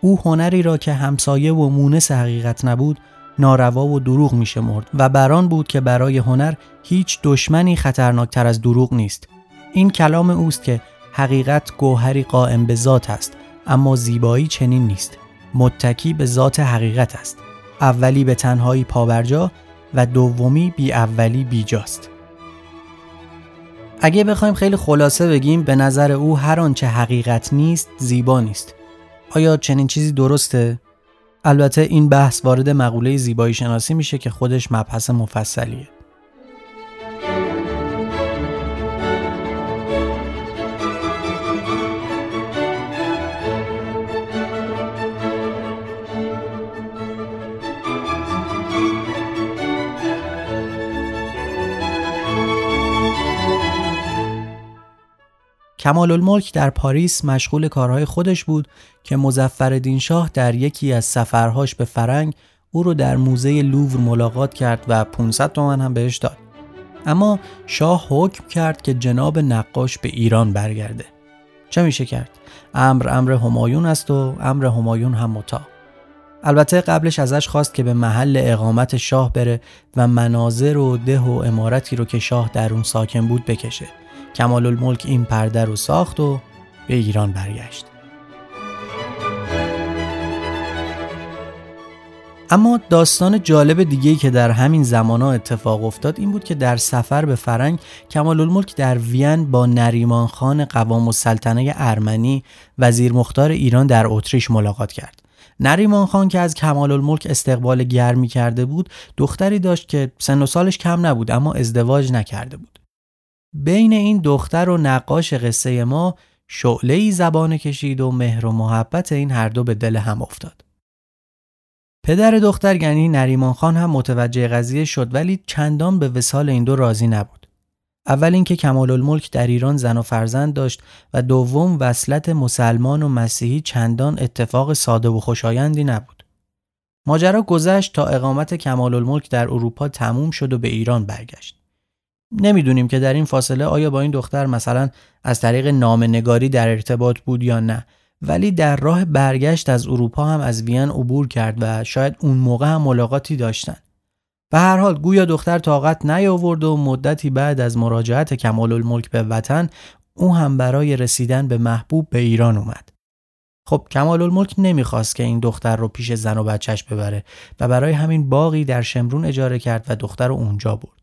او هنری را که همسایه و مونس حقیقت نبود ناروا و دروغ می شمرد و بران بود که برای هنر هیچ دشمنی خطرناکتر از دروغ نیست. این کلام اوست که حقیقت گوهری قائم به ذات است اما زیبایی چنین نیست. متکی به ذات حقیقت است. اولی به تنهایی پاورجا و دومی بی اولی بیجاست. اگه بخوایم خیلی خلاصه بگیم به نظر او هر آنچه حقیقت نیست زیبا نیست. آیا چنین چیزی درسته؟ البته این بحث وارد مقوله زیبایی شناسی میشه که خودش مبحث مفصلیه. کمال الملک در پاریس مشغول کارهای خودش بود که مزفر شاه در یکی از سفرهاش به فرنگ او رو در موزه لوور ملاقات کرد و 500 تومن هم بهش داد. اما شاه حکم کرد که جناب نقاش به ایران برگرده. چه میشه کرد؟ امر امر همایون است و امر همایون هم متا. البته قبلش ازش خواست که به محل اقامت شاه بره و مناظر و ده و امارتی رو که شاه در اون ساکن بود بکشه کمال الملک این پرده رو ساخت و به ایران برگشت. اما داستان جالب دیگهی که در همین زمان اتفاق افتاد این بود که در سفر به فرنگ کمال الملک در وین با نریمان خان قوام السلطنه ارمنی وزیر مختار ایران در اتریش ملاقات کرد. نریمان خان که از کمال الملک استقبال گرمی کرده بود دختری داشت که سن و سالش کم نبود اما ازدواج نکرده بود. بین این دختر و نقاش قصه ما شعله ای زبان کشید و مهر و محبت این هر دو به دل هم افتاد. پدر دختر یعنی نریمان خان هم متوجه قضیه شد ولی چندان به وسال این دو راضی نبود. اول اینکه کمال الملک در ایران زن و فرزند داشت و دوم وصلت مسلمان و مسیحی چندان اتفاق ساده و خوشایندی نبود. ماجرا گذشت تا اقامت کمال الملک در اروپا تموم شد و به ایران برگشت. نمی‌دونیم که در این فاصله آیا با این دختر مثلا از طریق نگاری در ارتباط بود یا نه. ولی در راه برگشت از اروپا هم از وین عبور کرد و شاید اون موقع هم ملاقاتی داشتن. به هر حال گویا دختر طاقت نیاورد و مدتی بعد از مراجعت کمال الملک به وطن او هم برای رسیدن به محبوب به ایران اومد. خب کمال الملک نمی‌خواست که این دختر رو پیش زن و بچهش ببره و برای همین باقی در شمرون اجاره کرد و دختر رو اونجا برد.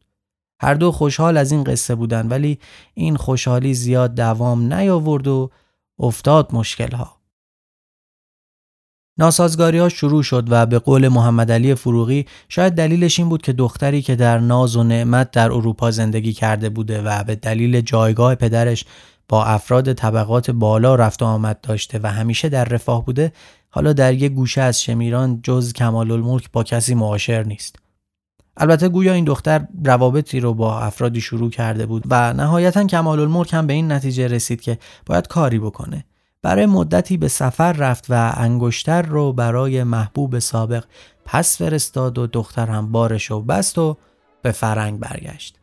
هر دو خوشحال از این قصه بودن ولی این خوشحالی زیاد دوام نیاورد و افتاد مشکل ها. ناسازگاری ها شروع شد و به قول محمد علی فروغی شاید دلیلش این بود که دختری که در ناز و نعمت در اروپا زندگی کرده بوده و به دلیل جایگاه پدرش با افراد طبقات بالا رفت و آمد داشته و همیشه در رفاه بوده حالا در یک گوشه از شمیران جز کمال الملک با کسی معاشر نیست. البته گویا این دختر روابطی رو با افرادی شروع کرده بود و نهایتا کمال الملک هم به این نتیجه رسید که باید کاری بکنه. برای مدتی به سفر رفت و انگشتر رو برای محبوب سابق پس فرستاد و دختر هم بارش و بست و به فرنگ برگشت.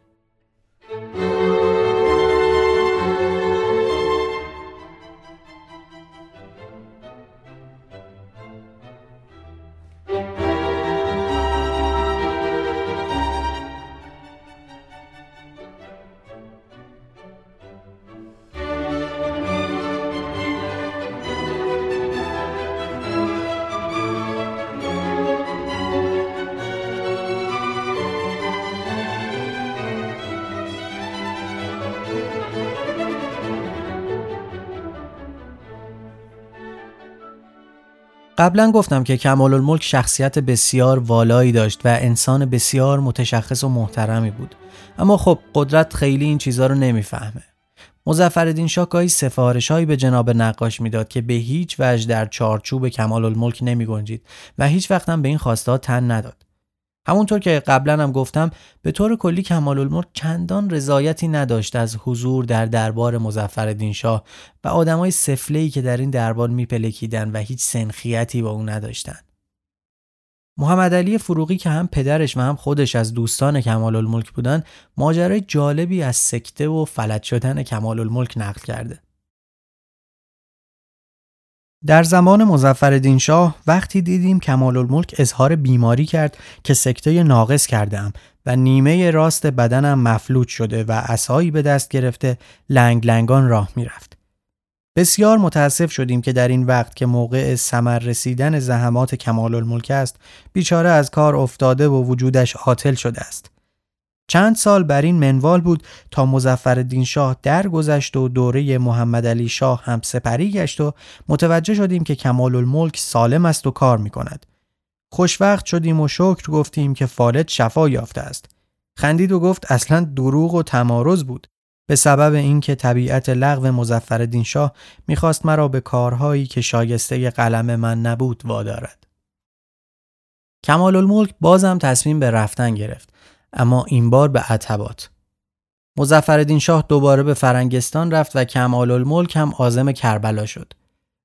قبلا گفتم که کمال الملک شخصیت بسیار والایی داشت و انسان بسیار متشخص و محترمی بود اما خب قدرت خیلی این چیزها رو نمی‌فهمه مظفرالدین شاه گاهی سفارشهایی به جناب نقاش می‌داد که به هیچ وجه در چارچوب کمال الملک نمی گنجید و هیچ وقت هم به این خواسته تن نداد. همونطور که قبلا هم گفتم به طور کلی کمال الملک چندان رضایتی نداشت از حضور در دربار مظفرالدین شاه و آدمای سفله‌ای که در این دربار میپلکیدن و هیچ سنخیتی با او نداشتند. محمد علی فروغی که هم پدرش و هم خودش از دوستان کمال الملک بودن ماجرای جالبی از سکته و فلج شدن کمال الملک نقل کرده. در زمان مزفر شاه وقتی دیدیم کمال الملک اظهار بیماری کرد که سکته ناقص کردم و نیمه راست بدنم مفلوج شده و اسایی به دست گرفته لنگ لنگان راه می‌رفت. بسیار متاسف شدیم که در این وقت که موقع سمر رسیدن زحمات کمال است بیچاره از کار افتاده و وجودش عاطل شده است. چند سال بر این منوال بود تا مزفر شاه درگذشت و دوره محمد علی شاه هم سپری گشت و متوجه شدیم که کمال الملک سالم است و کار می کند. خوشوقت شدیم و شکر گفتیم که فالد شفا یافته است. خندید و گفت اصلا دروغ و تمارز بود. به سبب اینکه طبیعت لغو مزفر شاه می‌خواست مرا به کارهایی که شایسته قلم من نبود وادارد. کمال الملک بازم تصمیم به رفتن گرفت اما این بار به عتبات. مزفر شاه دوباره به فرنگستان رفت و کمال الملک هم آزم کربلا شد.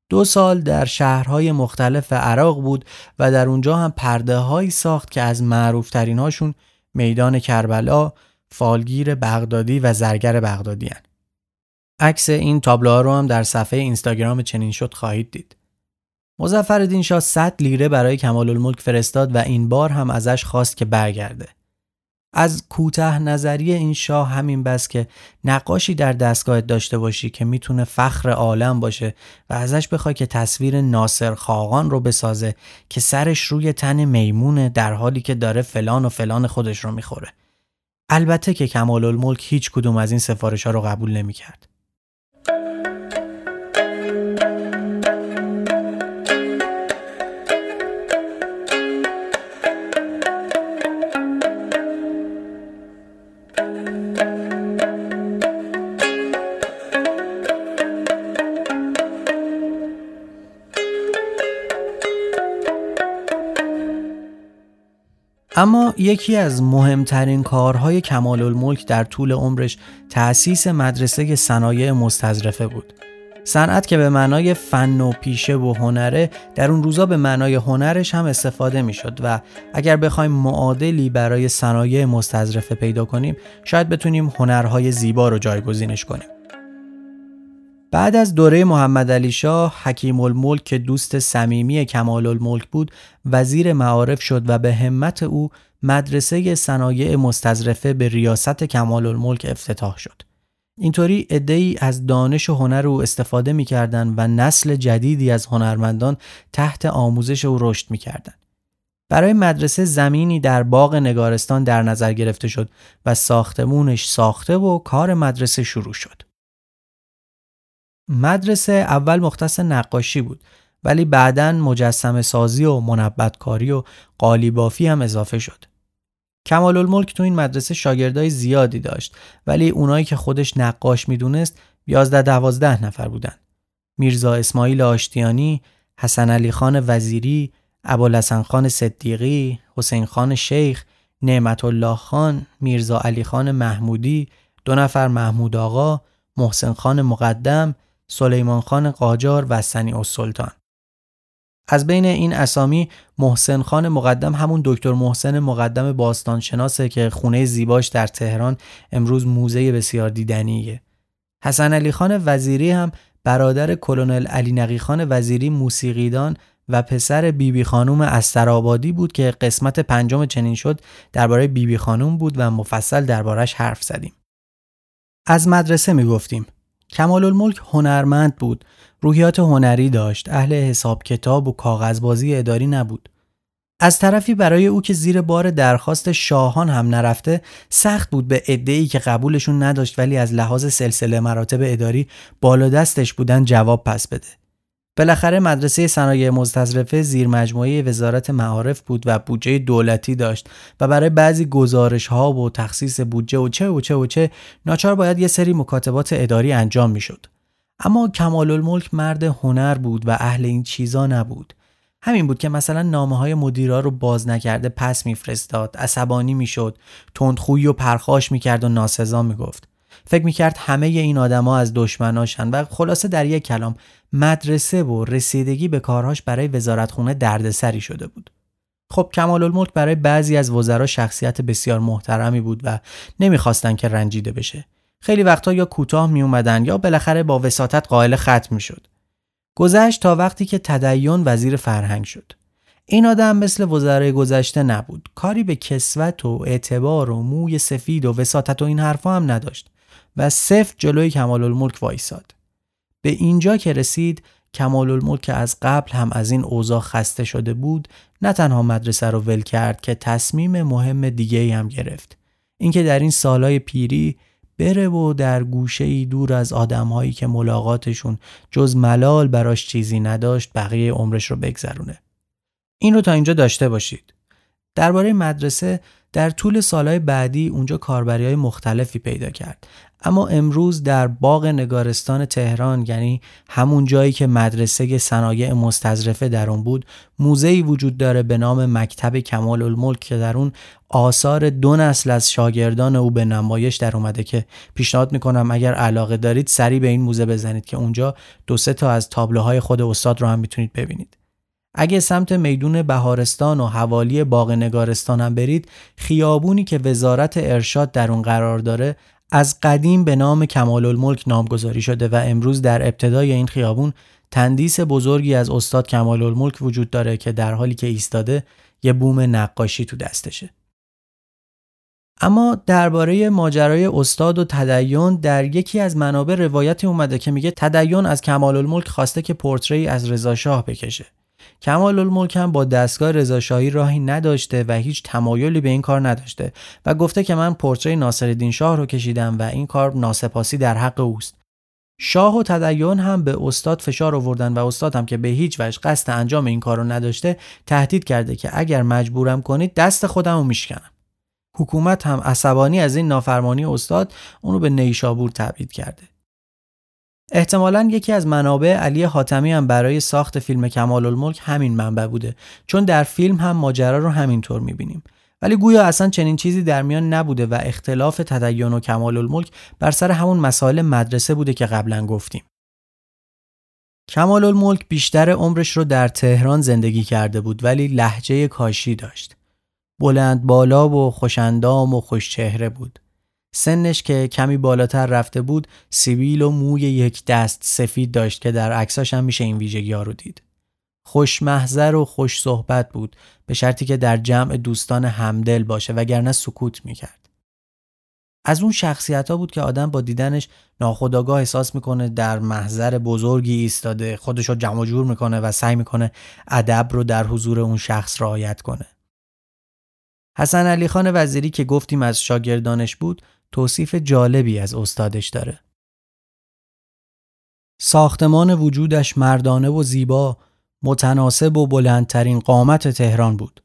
دو سال در شهرهای مختلف عراق بود و در اونجا هم پرده هایی ساخت که از معروفترین هاشون میدان کربلا، فالگیر بغدادی و زرگر بغدادی هن. عکس این تابلوها رو هم در صفحه اینستاگرام چنین شد خواهید دید. مظفر شاه 100 لیره برای کمال الملک فرستاد و این بار هم ازش خواست که برگرده. از کوته نظری این شاه همین بس که نقاشی در دستگاهت داشته باشی که می‌تونه فخر عالم باشه و ازش بخوای که تصویر ناصر خاقان رو بسازه که سرش روی تن میمونه در حالی که داره فلان و فلان خودش رو می‌خوره. البته که کمال الملک هیچ کدوم از این سفارش ها رو قبول نمی‌کرد. اما یکی از مهمترین کارهای کمال الملک در طول عمرش تأسیس مدرسه صنایع مستظرفه بود. صنعت که به معنای فن و پیشه و هنره در اون روزا به معنای هنرش هم استفاده می شد و اگر بخوایم معادلی برای صنایع مستظرفه پیدا کنیم شاید بتونیم هنرهای زیبا رو جایگزینش کنیم. بعد از دوره محمد علی شاه حکیم الملک که دوست صمیمی کمال الملک بود وزیر معارف شد و به همت او مدرسه صنایع مستظرفه به ریاست کمال الملک افتتاح شد. اینطوری ای از دانش و هنر او استفاده می‌کردند و نسل جدیدی از هنرمندان تحت آموزش او رشد می‌کردند. برای مدرسه زمینی در باغ نگارستان در نظر گرفته شد و ساختمونش ساخته و کار مدرسه شروع شد. مدرسه اول مختص نقاشی بود ولی بعدا مجسم سازی و منبتکاری و قالیبافی هم اضافه شد. کمال الملک تو این مدرسه شاگردای زیادی داشت ولی اونایی که خودش نقاش می‌دونست 11 دوازده نفر بودن. میرزا اسماعیل آشتیانی، حسن علی خان وزیری، ابوالحسن خان صدیقی، حسین خان شیخ، نعمت الله خان، میرزا علی خان محمودی، دو نفر محمود آقا، محسن خان مقدم، سلیمان خان قاجار و سنی سلطان. از بین این اسامی محسن خان مقدم همون دکتر محسن مقدم باستان شناسه که خونه زیباش در تهران امروز موزه بسیار دیدنیه. حسن علی خان وزیری هم برادر کلونل علی نقی خان وزیری موسیقیدان و پسر بیبی بی خانوم استرابادی بود که قسمت پنجم چنین شد درباره بیبی بی خانوم بود و مفصل دربارش حرف زدیم. از مدرسه می گفتیم. کمال الملک هنرمند بود. روحیات هنری داشت. اهل حساب کتاب و کاغذبازی اداری نبود. از طرفی برای او که زیر بار درخواست شاهان هم نرفته سخت بود به ادعی که قبولشون نداشت ولی از لحاظ سلسله مراتب اداری بالا دستش بودن جواب پس بده. بالاخره مدرسه صنایع مستظرفه زیر مجموعه وزارت معارف بود و بودجه دولتی داشت و برای بعضی گزارش ها و تخصیص بودجه و چه و چه و چه ناچار باید یه سری مکاتبات اداری انجام می‌شد. اما کمال الملک مرد هنر بود و اهل این چیزا نبود. همین بود که مثلا نامه های مدیرا رو باز نکرده پس میفرستاد، عصبانی می‌شد، تندخویی و پرخاش می‌کرد و ناسزا می‌گفت. فکر می‌کرد همه این آدما از دشمناشن و خلاصه در یک کلام مدرسه و رسیدگی به کارهاش برای وزارتخونه دردسری شده بود. خب کمال الملک برای بعضی از وزرا شخصیت بسیار محترمی بود و نمی‌خواستن که رنجیده بشه. خیلی وقتا یا کوتاه می اومدن یا بالاخره با وساطت قائل ختم می‌شد. گذشت تا وقتی که تدین وزیر فرهنگ شد. این آدم مثل وزرای گذشته نبود. کاری به کسوت و اعتبار و موی سفید و وساطت و این حرفا هم نداشت و صفر جلوی کمال الملک وایساد. به اینجا که رسید کمال الملک که از قبل هم از این اوضاع خسته شده بود نه تنها مدرسه رو ول کرد که تصمیم مهم دیگه هم گرفت. اینکه در این سالهای پیری بره و در گوشه ای دور از آدمهایی که ملاقاتشون جز ملال براش چیزی نداشت بقیه عمرش رو بگذرونه. این رو تا اینجا داشته باشید. درباره مدرسه در طول سالهای بعدی اونجا کاربری های مختلفی پیدا کرد اما امروز در باغ نگارستان تهران یعنی همون جایی که مدرسه صنایع مستظرفه در اون بود موزهی وجود داره به نام مکتب کمال الملک که در اون آثار دو نسل از شاگردان او به نمایش در اومده که پیشنهاد می‌کنم اگر علاقه دارید سری به این موزه بزنید که اونجا دو سه تا از تابلوهای خود استاد رو هم می‌تونید ببینید. اگه سمت میدون بهارستان و حوالی باغ نگارستان هم برید خیابونی که وزارت ارشاد در اون قرار داره از قدیم به نام کمال الملک نامگذاری شده و امروز در ابتدای این خیابون تندیس بزرگی از استاد کمال الملک وجود داره که در حالی که ایستاده یه بوم نقاشی تو دستشه. اما درباره ماجرای استاد و تدین در یکی از منابع روایتی اومده که میگه تدین از کمال الملک خواسته که پورتری از رضا شاه بکشه. کمال الملک هم با دستگاه رضاشاهی راهی نداشته و هیچ تمایلی به این کار نداشته و گفته که من پورتری ناصرالدین شاه رو کشیدم و این کار ناسپاسی در حق اوست. شاه و تدین هم به استاد فشار آوردن و استاد هم که به هیچ وجه قصد انجام این کار رو نداشته تهدید کرده که اگر مجبورم کنید دست خودم رو میشکنم. حکومت هم عصبانی از این نافرمانی استاد اونو به نیشابور تبعید کرده. احتمالا یکی از منابع علی حاتمی هم برای ساخت فیلم کمال الملک همین منبع بوده چون در فیلم هم ماجرا رو همینطور می‌بینیم. ولی گویا اصلا چنین چیزی در میان نبوده و اختلاف تدین و کمال الملک بر سر همون مسائل مدرسه بوده که قبلا گفتیم. کمال الملک بیشتر عمرش رو در تهران زندگی کرده بود ولی لحجه کاشی داشت. بلند بالا و خوشندام و خوشچهره بود. سنش که کمی بالاتر رفته بود سیبیل و موی یک دست سفید داشت که در عکساش هم میشه این ویژگی ها رو دید. خوش محضر و خوش صحبت بود به شرطی که در جمع دوستان همدل باشه وگرنه سکوت می‌کرد. از اون شخصیت ها بود که آدم با دیدنش ناخداگاه احساس می‌کنه در محضر بزرگی ایستاده خودش رو جمع جور می‌کنه و سعی می‌کنه ادب رو در حضور اون شخص رعایت کنه. حسن علی خان وزیری که گفتیم از شاگردانش بود توصیف جالبی از استادش داره. ساختمان وجودش مردانه و زیبا متناسب و بلندترین قامت تهران بود.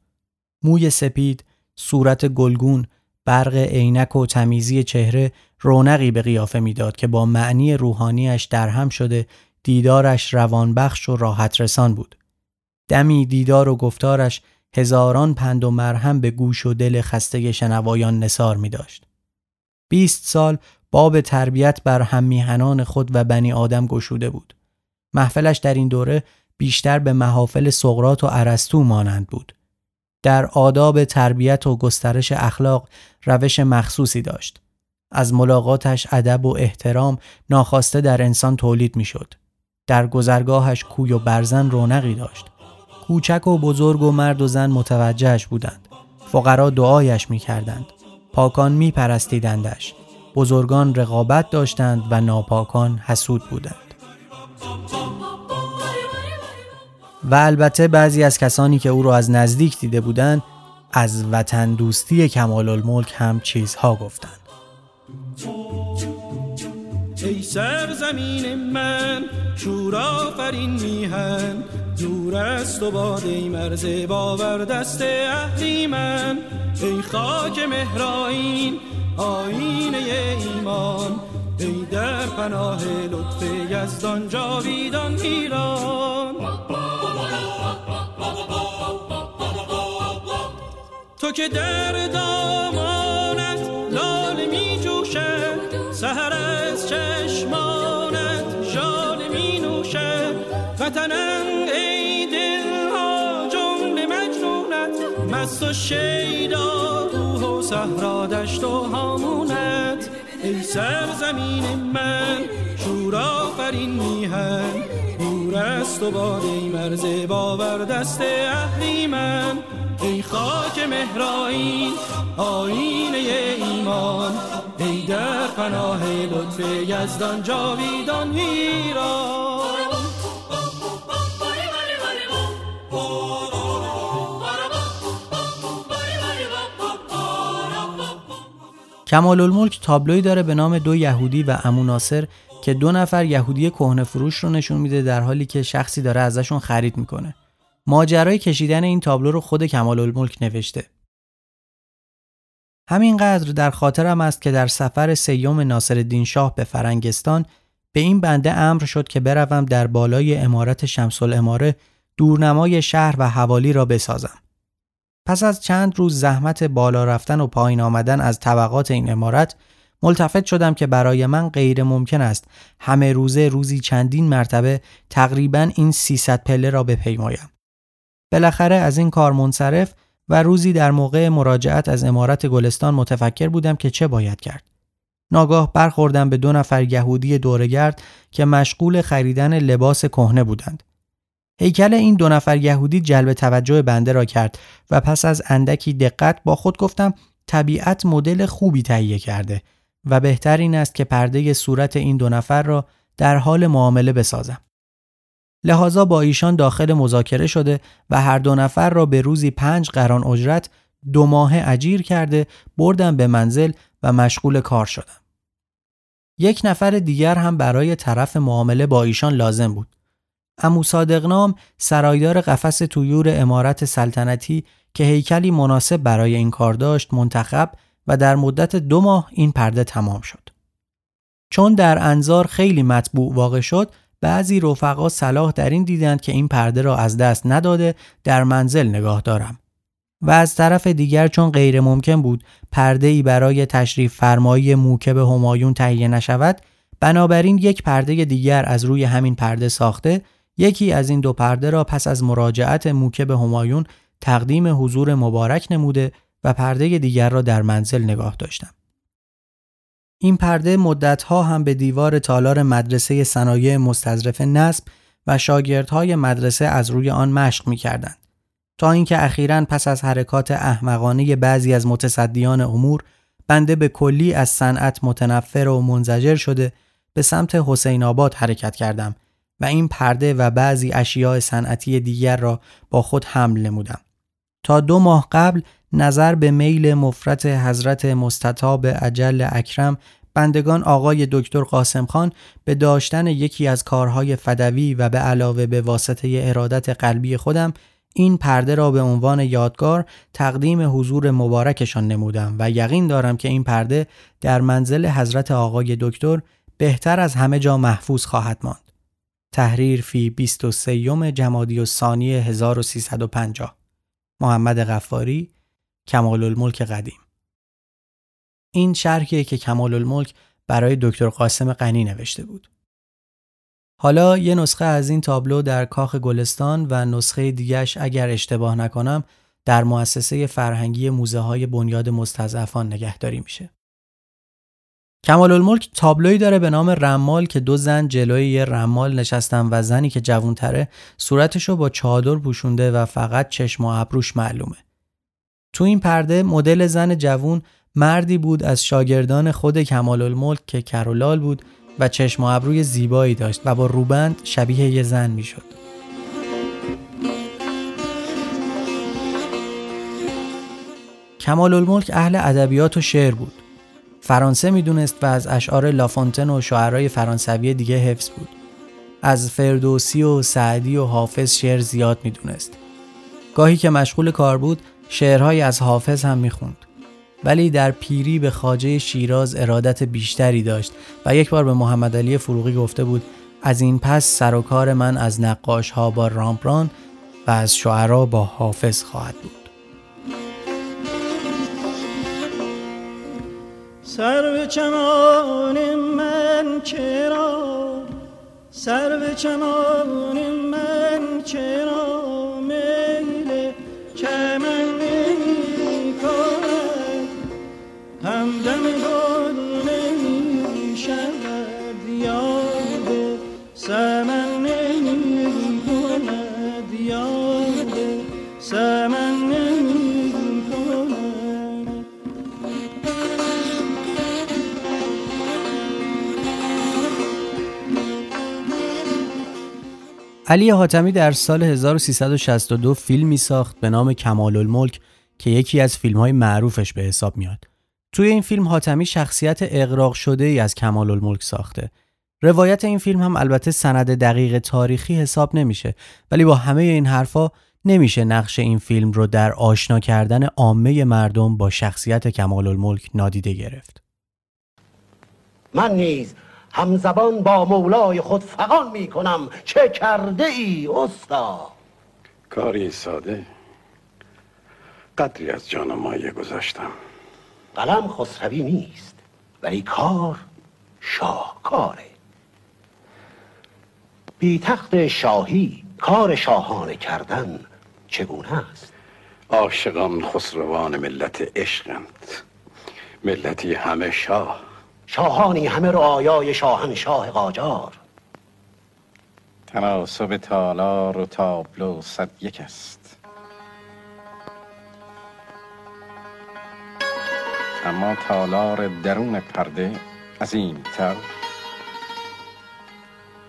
موی سپید، صورت گلگون، برق عینک و تمیزی چهره رونقی به قیافه می‌داد که با معنی روحانیش درهم شده دیدارش روانبخش و راحت رسان بود. دمی دیدار و گفتارش هزاران پند و مرهم به گوش و دل خسته شنوایان نصار می داشت. 20 سال باب تربیت بر هم میهنان خود و بنی آدم گشوده بود. محفلش در این دوره بیشتر به محافل سقرات و ارسطو مانند بود. در آداب تربیت و گسترش اخلاق روش مخصوصی داشت. از ملاقاتش ادب و احترام ناخواسته در انسان تولید می‌شد. در گذرگاهش کوی و برزن رونقی داشت. کوچک و بزرگ و مرد و زن متوجهش بودند. فقرا دعایش می‌کردند. پاکان می پرستیدندش. بزرگان رقابت داشتند و ناپاکان حسود بودند. و البته بعضی از کسانی که او را از نزدیک دیده بودند از وطن دوستی کمال الملک هم چیزها گفتند. ای سرزمین من میهن دور است و باد ای مرز باور دست من. ای خاک مهرائین آینه ایمان. ای در پناه لطف یزدان جاویدان ایران. تو که در دامانت لال می جوشد سهر از چشمانت جال می نوشد. وطنم و شیدا روح و صحرا دشت و هامونت. ای سرزمین من شورا فرین میهن. دور است و ای مرز باور دست من. ای خاک مهرائین آینه ایمان. ای در پناه لطف یزدان جاویدان کمال الملک تابلوی داره به نام دو یهودی و امو ناصر که دو نفر یهودی کهنه فروش رو نشون میده در حالی که شخصی داره ازشون خرید می‌کنه. ماجرای کشیدن این تابلو رو خود کمال الملک نوشته. همینقدر در خاطرم است که در سفر سیوم ناصر شاه به فرنگستان به این بنده امر شد که بروم در بالای امارت شمس الاماره دورنمای شهر و حوالی را بسازم. پس از چند روز زحمت بالا رفتن و پایین آمدن از طبقات این امارت ملتفت شدم که برای من غیر ممکن است همه روزه روزی چندین مرتبه تقریبا این 300 پله را بپیمایم. بالاخره از این کار منصرف و روزی در موقع مراجعت از امارت گلستان متفکر بودم که چه باید کرد. ناگاه برخوردم به دو نفر یهودی دورگرد که مشغول خریدن لباس کهنه بودند. هیکل این دو نفر یهودی جلب توجه بنده را کرد و پس از اندکی دقت با خود گفتم طبیعت مدل خوبی تهیه کرده و بهتر این است که پرده صورت این دو نفر را در حال معامله بسازم. لحاظا با ایشان داخل مذاکره شده و هر دو نفر را به روزی پنج قران اجرت دو ماه اجیر کرده بردم به منزل و مشغول کار شدم. یک نفر دیگر هم برای طرف معامله با ایشان لازم بود. امو صادقنام سرایدار قفس تویور امارت سلطنتی که هیکلی مناسب برای این کار داشت منتخب و در مدت دو ماه این پرده تمام شد. چون در انظار خیلی مطبوع واقع شد بعضی رفقا صلاح در این دیدند که این پرده را از دست نداده در منزل نگاه دارم و از طرف دیگر چون غیر ممکن بود پرده ای برای تشریف فرمایی موکب همایون تهیه نشود بنابراین یک پرده دیگر از روی همین پرده ساخته یکی از این دو پرده را پس از مراجعت موکب همایون تقدیم حضور مبارک نموده و پرده دیگر را در منزل نگاه داشتم. این پرده مدتها هم به دیوار تالار مدرسه صنایع مستظرف نصب و شاگردهای مدرسه از روی آن مشق می کردند. تا اینکه اخیرا پس از حرکات احمقانه بعضی از متصدیان امور بنده به کلی از صنعت متنفر و منزجر شده به سمت حسین آباد حرکت کردم و این پرده و بعضی اشیاء صنعتی دیگر را با خود حمل نمودم. تا دو ماه قبل نظر به میل مفرت حضرت مستطاب عجل اکرم بندگان آقای دکتر قاسم خان به داشتن یکی از کارهای فدوی و به علاوه به واسطه ارادت قلبی خودم این پرده را به عنوان یادگار تقدیم حضور مبارکشان نمودم و یقین دارم که این پرده در منزل حضرت آقای دکتر بهتر از همه جا محفوظ خواهد ماند. تحریر فی 23 جمادی و ثانی 1350 محمد غفاری کمال الملک قدیم این شرحیه که کمال الملک برای دکتر قاسم غنی نوشته بود. حالا یه نسخه از این تابلو در کاخ گلستان و نسخه دیگش اگر اشتباه نکنم در مؤسسه فرهنگی موزه های بنیاد مستضعفان نگهداری میشه. کمال الملک تابلوی داره به نام رمال که دو زن جلوی یه رمال نشستن و زنی که جوونتره صورتشو با چادر پوشونده و فقط چشم و ابروش معلومه. تو این پرده مدل زن جوون مردی بود از شاگردان خود کمال الملک که کرولال بود و چشم و ابروی زیبایی داشت و با روبند شبیه یه زن می‌شد. کمال الملک اهل ادبیات و شعر بود. فرانسه می‌دونست و از اشعار لافونتن و شاعرای فرانسوی دیگه حفظ بود. از فردوسی و سعدی و حافظ شعر زیاد می‌دونست. گاهی که مشغول کار بود شعرهایی از حافظ هم می‌خوند. ولی در پیری به خاجه شیراز ارادت بیشتری داشت و یک بار به محمد علی فروغی گفته بود از این پس سر و کار من از نقاش ها با رامپران و از شعرا با حافظ خواهد بود. سر به چمان من چرا؟ سر به چمان من چرا؟ علی حاتمی در سال 1362 فیلمی ساخت به نام کمال الملک که یکی از فیلم های معروفش به حساب میاد. توی این فیلم حاتمی شخصیت اقراق شده ای از کمال الملک ساخته. روایت این فیلم هم البته سند دقیق تاریخی حساب نمیشه ولی با همه این حرفا نمیشه نقش این فیلم رو در آشنا کردن عامه مردم با شخصیت کمال الملک نادیده گرفت. من نیز همزبان با مولای خود فقان می کنم. چه کرده ای استا کاری ساده. قدری از جان مایه گذاشتم. قلم خسروی نیست ولی کار شاهکاره. بی تخت شاهی کار شاهانه کردن چگونه است؟ عاشقان خسروان ملت عشقند. ملتی همه شاه. شاهانی همه رعایای شاهنشاه قاجار. تناسب تالار و تابلو صد یک است. اما تالار درون پرده از این تر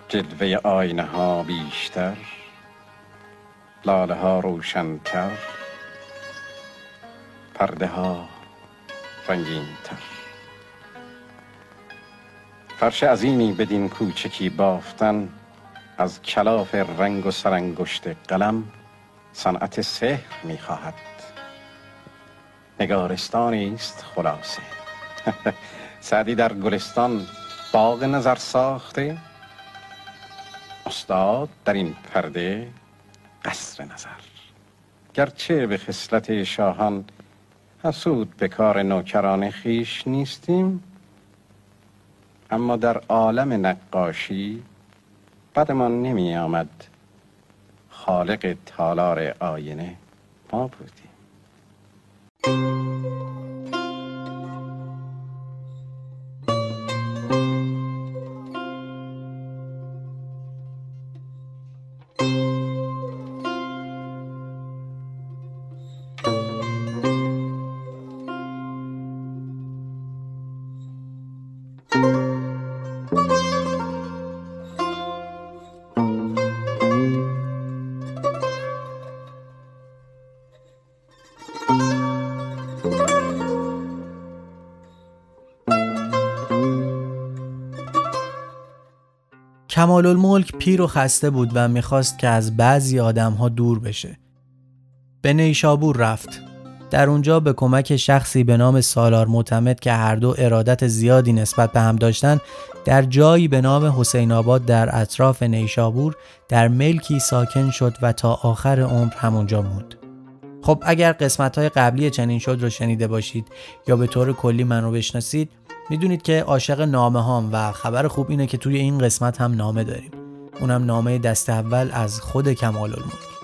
جلوه آینه ها بیشتر لاله ها روشنتر پرده ها رنگین تر فرش عظیمی بدین کوچکی بافتن از کلاف رنگ و سرانگشت قلم صنعت سحر می‌خواهد. نگارستانی است خلاصه. سعدی در گلستان باغ نظر ساخته. استاد در این پرده قصر نظر. گرچه به خصلت شاهان حسود به کار نوکران خیش نیستیم اما در عالم نقاشی بدمان نمی آمد خالق تالار آینه ما بودیم. کمال الملک پیر و خسته بود و می‌خواست که از بعضی آدم ها دور بشه. به نیشابور رفت. در اونجا به کمک شخصی به نام سالار معتمد که هر دو ارادت زیادی نسبت به هم داشتن در جایی به نام حسین آباد در اطراف نیشابور در ملکی ساکن شد و تا آخر عمر همونجا موند. خب اگر قسمت های قبلی چنین شد رو شنیده باشید یا به طور کلی من رو بشناسید می‌دونید که عاشق نامه هام و خبر خوب اینه که توی این قسمت هم نامه داریم اونم نامه دست اول از خود کمال الملک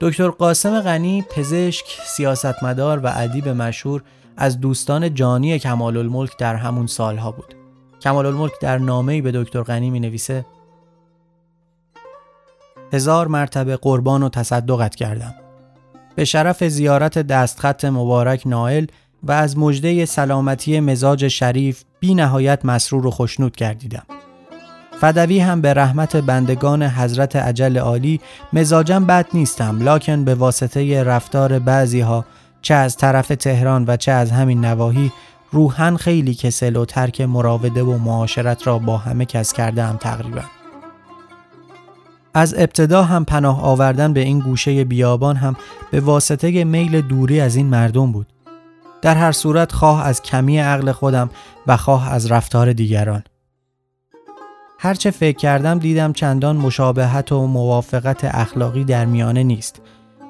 دکتر قاسم غنی پزشک، سیاستمدار و ادیب مشهور از دوستان جانی کمال الملک در همون سالها بود. کمال الملک در نامه‌ای به دکتر غنی می نویسه هزار مرتبه قربان و تصدقت کردم. به شرف زیارت دستخط مبارک نائل و از مژده سلامتی مزاج شریف بی نهایت مسرور و خشنود گردیدم. فدوی هم به رحمت بندگان حضرت عجل عالی مزاجم بد نیستم لکن به واسطه رفتار بعضی ها چه از طرف تهران و چه از همین نواحی روحن خیلی کسل و ترک مراوده و معاشرت را با همه کس کرده هم تقریبا از ابتدا هم پناه آوردن به این گوشه بیابان هم به واسطه میل دوری از این مردم بود. در هر صورت خواه از کمی عقل خودم و خواه از رفتار دیگران. هرچه فکر کردم دیدم چندان مشابهت و موافقت اخلاقی در میانه نیست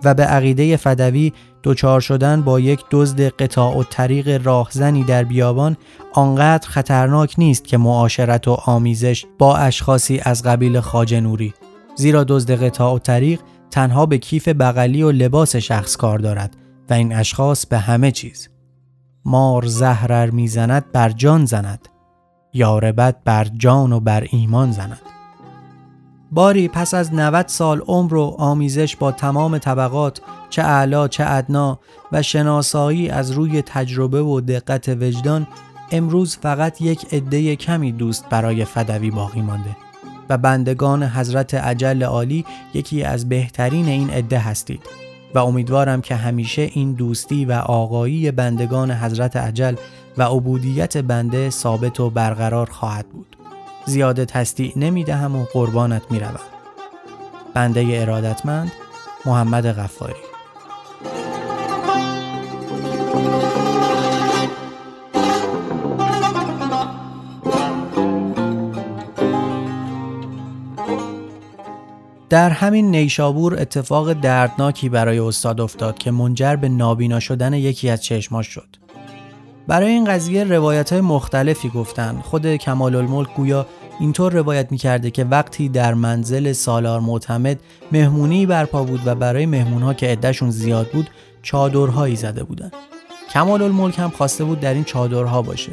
و به عقیده فدوی دچار شدن با یک دزد قطاع و طریق راهزنی در بیابان آنقدر خطرناک نیست که معاشرت و آمیزش با اشخاصی از قبیل خاج نوری زیرا دزد قطاع و طریق تنها به کیف بغلی و لباس شخص کار دارد و این اشخاص به همه چیز مار زهرر می‌زند بر جان زند. یار بد بر جان و بر ایمان زند. باری پس از 90 سال عمر و آمیزش با تمام طبقات چه اعلا چه ادنا و شناسایی از روی تجربه و دقت وجدان امروز فقط یک عده کمی دوست برای فدوی باقی مانده و بندگان حضرت عجل عالی یکی از بهترین این عده هستید. و امیدوارم که همیشه این دوستی و آقایی بندگان حضرت عجل و عبودیت بنده ثابت و برقرار خواهد بود زیاده تصدیع نمی دهم و قربانت می روم. بنده ارادتمند محمد غفاری در همین نیشابور اتفاق دردناکی برای استاد افتاد که منجر به نابینا شدن یکی از چشماش شد. برای این قضیه روایت های مختلفی گفتن. خود کمال الملک گویا اینطور روایت می‌کرده که وقتی در منزل سالار معتمد مهمونی برپا بود و برای مهمونها که عدهشون زیاد بود چادرهایی زده بودن کمال الملک هم خواسته بود در این چادرها باشه.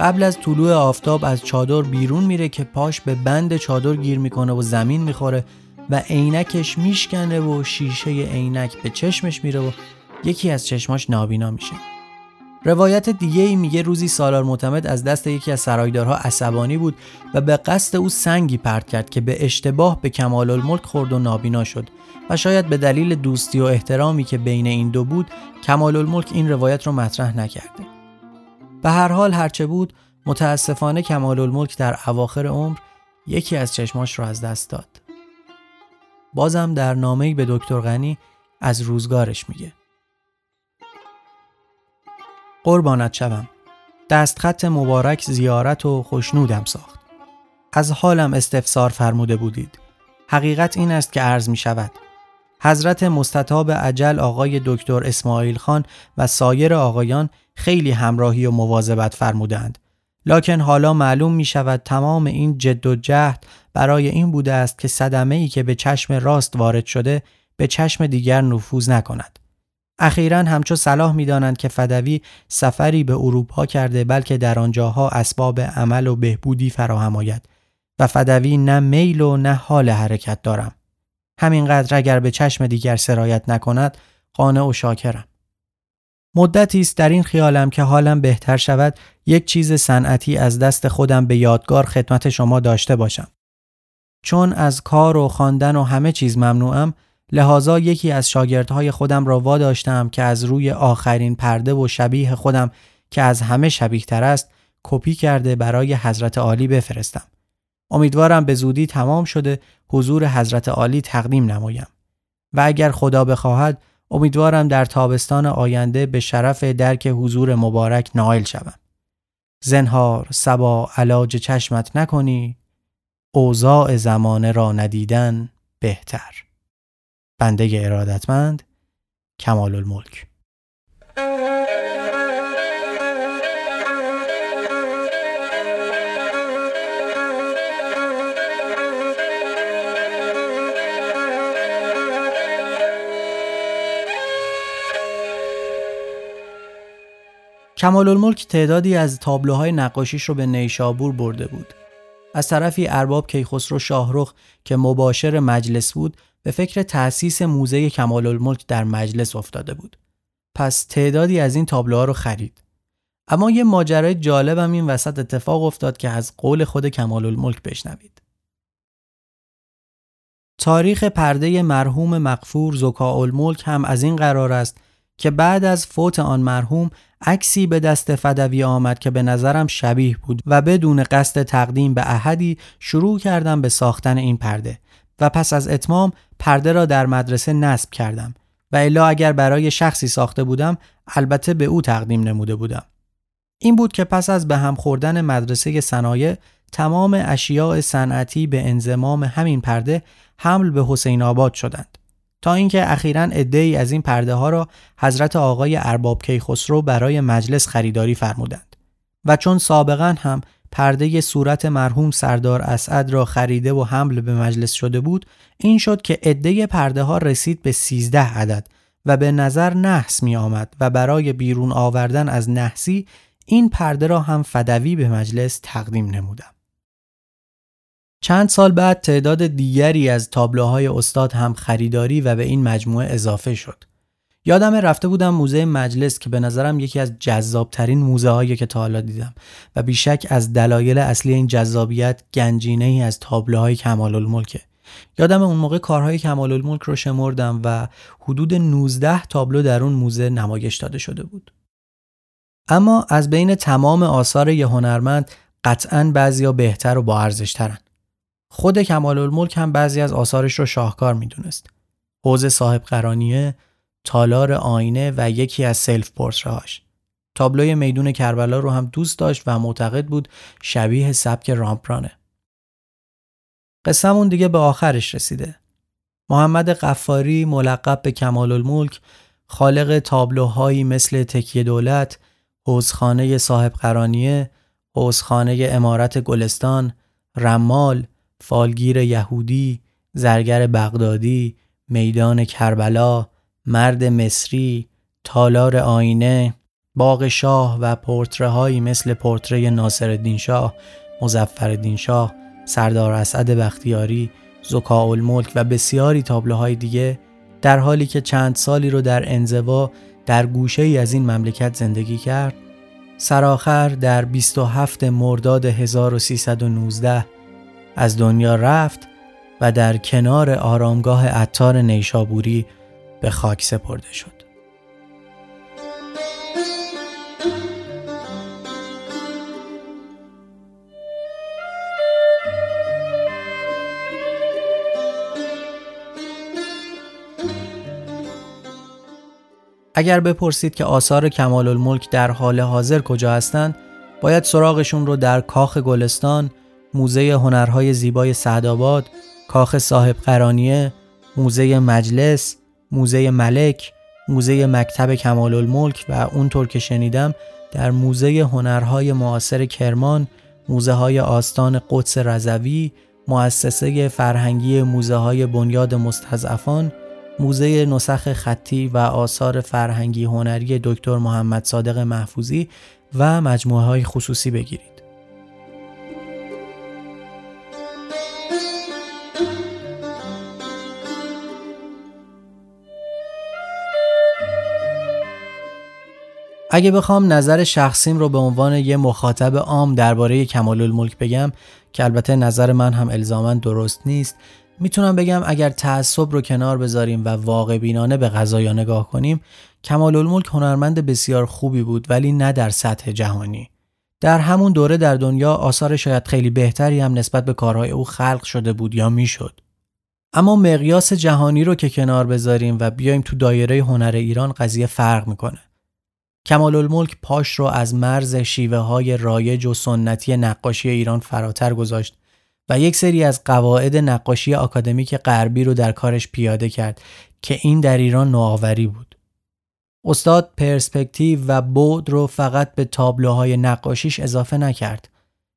قبل از طلوع آفتاب از چادر بیرون میره که پاش به بند چادر گیر می‌کنه و زمین می‌خوره و عینکش میشکنه و شیشه عینک به چشمش میره و یکی از چشماش نابینا میشه. روایت دیگه ای میگه روزی سالار معتمد از دست یکی از سرایدارها عصبانی بود و به قصد او سنگی پرت کرد که به اشتباه به کمال الملک خورد و نابینا شد و شاید به دلیل دوستی و احترامی که بین این دو بود کمال الملک این روایت رو مطرح نکرده. به هر حال هرچه بود متاسفانه کمال الملک در اواخر عمر یکی از چشماش را از دست داد. بازم در نامه‌ای به دکتر غنی از روزگارش میگه. قربانت شوم. دستخط مبارک زیارت و خوشنودم ساخت. از حالم استفسار فرموده بودید. حقیقت این است که عرض می شود حضرت مستطاب عجل آقای دکتر اسماعیل خان و سایر آقایان خیلی همراهی و مواظبت فرمودند لکن حالا معلوم می شود تمام این جد و جهد برای این بوده است که صدمه ای که به چشم راست وارد شده به چشم دیگر نفوذ نکند. اخیرا همچو صلاح می‌دانند که فدوی سفری به اروپا کرده بلکه در آنجاها اسباب عمل و بهبودی فراهم آید و فدوی نه میل و نه حال حرکت دارم. همینقدر اگر به چشم دیگر سرایت نکند قانع و شاکرم. مدتی است در این خیالم که حالم بهتر شود یک چیز صنعتی از دست خودم به یادگار خدمت شما داشته باشم. چون از کار و خواندن و همه چیز ممنوعم لحاظا یکی از شاگردهای خودم را واداشتم که از روی آخرین پرده و شبیه خودم که از همه شبیه تر است کپی کرده برای حضرت عالی بفرستم. امیدوارم به زودی تمام شده حضور حضرت عالی تقدیم نمایم. و اگر خدا بخواهد امیدوارم در تابستان آینده به شرف درک حضور مبارک نائل شوم. زنهار سبا علاج چشمت نکنی اوضاع زمانه را ندیدن بهتر. بنده ارادتمند کمال الملک کمال الملک تعدادی از تابلوهای نقاشیش رو به نیشابور برده بود. از طرفی ارباب کیخسرو شاهرخ که مباشر مجلس بود به فکر تأسیس موزه کمال الملک در مجلس افتاده بود. پس تعدادی از این تابلوها رو خرید. اما یه ماجرای جالبم این وسط اتفاق افتاد که از قول خود کمال الملک بشنوید. تاریخ پرده مرحوم مقفور زکا الملک هم از این قرار است که بعد از فوت آن مرحوم عکسی به دست فدوی آمد که به نظرم شبیه بود و بدون قصد تقدیم به احدی شروع کردم به ساختن این پرده و پس از اتمام پرده را در مدرسه نصب کردم و الا اگر برای شخصی ساخته بودم البته به او تقدیم نموده بودم. این بود که پس از به هم خوردن مدرسه صنایع تمام اشیاء صنعتی به انزمام همین پرده حمل به حسین آباد شدند. تا اینکه اخیرا ای از این پرده ها را حضرت آقای ارباب کیخسرو برای مجلس خریداری فرمودند و چون سابقا هم پرده صورت مرحوم سردار اسعد را خریده و حمل به مجلس شده بود این شد که عده پرده ها رسید به 13 عدد و به نظر نحس می آمد و برای بیرون آوردن از نحسی این پرده را هم فدوی به مجلس تقدیم نمودم. چند سال بعد تعداد دیگری از تابلوهای استاد هم خریداری و به این مجموعه اضافه شد. یادم رفته بودم موزه مجلس که به نظرم یکی از جذابترین موزه هایی که تا حالا دیدم و بیشک از دلایل اصلی این جذابیت گنجینه ای از تابلوهای کمال الملکه. یادم اون موقع کارهای کمال الملک رو شمردم و حدود 19 تابلو در اون موزه نمایش داده شده بود. اما از بین تمام آثار یه هنرمند قطعا بعضیا بهتر و با ارزش ترن. خود کمال الملک هم بعضی از آثارش رو شاهکار می‌دونست. حوز صاحب قرانیه، تالار آینه و یکی از سلف پورترهاش. تابلوی میدون کربلا رو هم دوست داشت و معتقد بود شبیه سبک رامپرانه. قصهمون دیگه به آخرش رسیده. محمد قفاری ملقب به کمال الملک خالق تابلوهایی مثل تکیه دولت، حوزخانه صاحب قرانیه، حوزخانه امارت گلستان، رمال، فالگیر یهودی، زرگر بغدادی، میدان کربلا، مرد مصری، تالار آینه، باغ شاه و پورتره مثل پورتره ناصر شاه، مزفر شاه، سردار اسعد بختیاری، زکا الملک و بسیاری تابلوهای دیگه در حالی که چند سالی رو در انزوا در گوشه ای از این مملکت زندگی کرد سرآخر در 27 مرداد 1319 از دنیا رفت و در کنار آرامگاه عطار نیشابوری به خاک سپرده شد. اگر بپرسید که آثار کمال الملک در حال حاضر کجا هستند باید سراغشون رو در کاخ گلستان، موزه هنرهای زیبای سعدآباد، کاخ صاحب قرانیه، موزه مجلس، موزه ملک، موزه مکتب کمال الملک و اونطور که شنیدم در موزه هنرهای معاصر کرمان، موزه های آستان قدس رضوی، مؤسسه فرهنگی موزه های بنیاد مستضعفان، موزه نسخ خطی و آثار فرهنگی هنری دکتر محمد صادق محفوظی و مجموعه های خصوصی بگیرید. اگه بخوام نظر شخصیم رو به عنوان یه مخاطب عام درباره کمال الملک بگم که البته نظر من هم الزاما درست نیست می‌تونم بگم اگر تعصب رو کنار بذاریم و واقع بینانه به غذایا نگاه کنیم کمال الملک هنرمند بسیار خوبی بود ولی نه در سطح جهانی. در همون دوره در دنیا آثار شاید خیلی بهتری هم نسبت به کارهای او خلق شده بود یا می‌شد. اما مقیاس جهانی رو که کنار بذاریم و بیایم تو دایره هنر ایران قضیه فرق می‌کنه. کمال الملک پاش رو از مرز شیوه های رایج و سنتی نقاشی ایران فراتر گذاشت و یک سری از قواعد نقاشی آکادمیک غربی رو در کارش پیاده کرد که این در ایران نوآوری بود. استاد پرسپکتیو و بود رو فقط به تابلوهای نقاشیش اضافه نکرد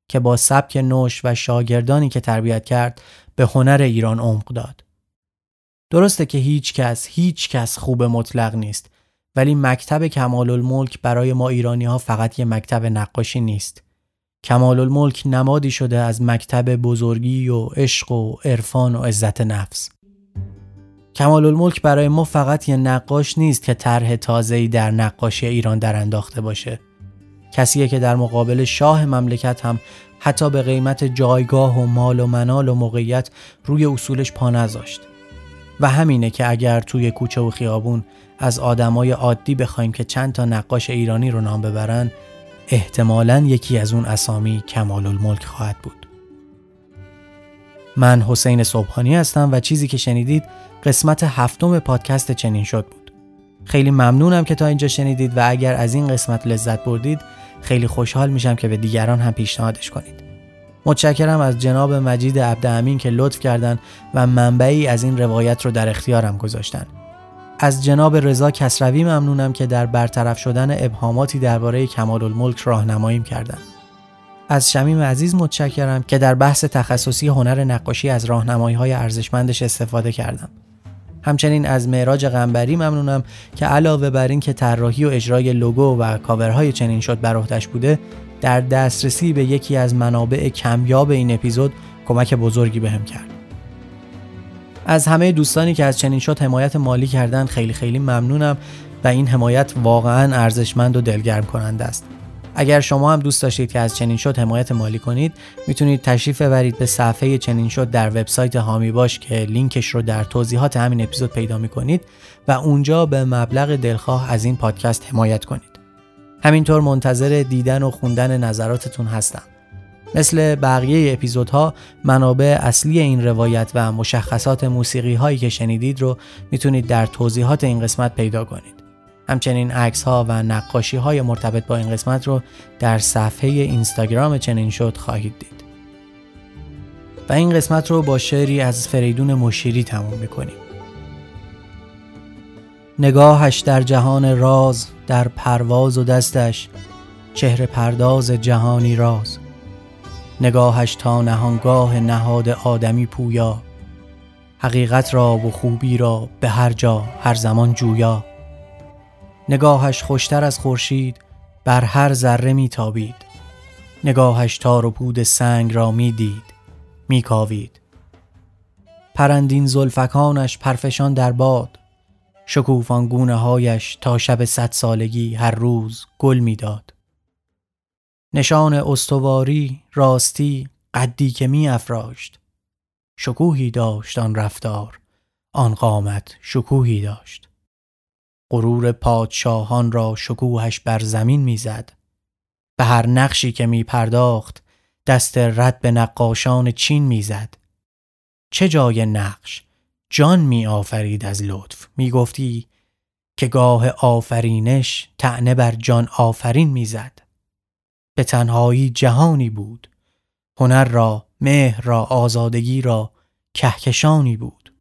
که با سبک نوش و شاگردانی که تربیت کرد به هنر ایران عمق داد. درسته که هیچ کس هیچ کس خوب مطلق نیست ولی مکتب کمال الملک برای ما ایرانی ها فقط یه مکتب نقاشی نیست. کمال الملک نمادی شده از مکتب بزرگی و عشق و عرفان و عزت نفس. کمال الملک برای ما فقط یه نقاش نیست که طرح تازه‌ای در نقاشی ایران در انداخته باشه. کسیه که در مقابل شاه مملکت هم حتی به قیمت جایگاه و مال و منال و موقعیت روی اصولش پا نذاشت. و همینه که اگر توی کوچه و خیابون از آدمای عادی بخوایم که چند تا نقاش ایرانی رو نام ببرن احتمالا یکی از اون اسامی کمال الملک خواهد بود. من حسین صبحانی هستم و چیزی که شنیدید قسمت هفتم پادکست چنین شد بود. خیلی ممنونم که تا اینجا شنیدید و اگر از این قسمت لذت بردید خیلی خوشحال میشم که به دیگران هم پیشنهادش کنید. متشکرم از جناب مجید عبدامین که لطف کردند و منبعی از این روایت رو در اختیارم گذاشتن. از جناب رضا کسروی ممنونم که در برطرف شدن ابهاماتی درباره کمال الملک راهنماییم کردند. از شمیم عزیز متشکرم که در بحث تخصصی هنر نقاشی از راهنمایی های ارزشمندش استفاده کردم. همچنین از معراج غنبری ممنونم که علاوه بر این که طراحی و اجرای لوگو و کاورهای چنین شد بر عهدهش بوده در دسترسی به یکی از منابع کمیاب این اپیزود کمک بزرگی بهم به کرد. از همه دوستانی که از چنین شد حمایت مالی کردن خیلی خیلی ممنونم و این حمایت واقعا ارزشمند و دلگرم کننده است. اگر شما هم دوست داشتید که از چنین شد حمایت مالی کنید می‌تونید تشریف ببرید به صفحه چنین شد در وبسایت هامی باش که لینکش رو در توضیحات همین اپیزود پیدا می‌کنید و اونجا به مبلغ دلخواه از این پادکست حمایت کنید همینطور منتظر دیدن و خوندن نظراتتون هستم مثل بقیه اپیزودها منابع اصلی این روایت و مشخصات موسیقی هایی که شنیدید رو می‌تونید در توضیحات این قسمت پیدا کنید همچنین عکس ها و نقاشی های مرتبط با این قسمت رو در صفحه اینستاگرام چنین شد خواهید دید. و این قسمت رو با شعری از فریدون مشیری تموم می‌کنیم. نگاهش در جهان راز در پرواز و دستش چهره پرداز جهانی راز نگاهش تا نهانگاه نهاد آدمی پویا. حقیقت را و خوبی را به هر جا هر زمان جویا. نگاهش خوشتر از خورشید بر هر ذره میتابید نگاهش تار و پود سنگ را می‌دید میکاوید پرندین زلفکانش پرفشان در باد. شکوفان گونه هایش تا شب صد سالگی هر روز گل می‌داد نشان استواری راستی قدی که می افراشت. شکوهی داشت آن رفتار آن قامت شکوهی داشت. غرور پادشاهان را شکوهش بر زمین می‌زد به هر نقشی که می پرداخت دست رد به نقاشان چین می‌زد چه جای نقش؟ جان می آفرید از لطف. می گفتی که گاه آفرینش تعنه بر جان آفرین می‌زد به تنهایی جهانی بود. هنر را مهر را آزادگی را کهکشانی بود.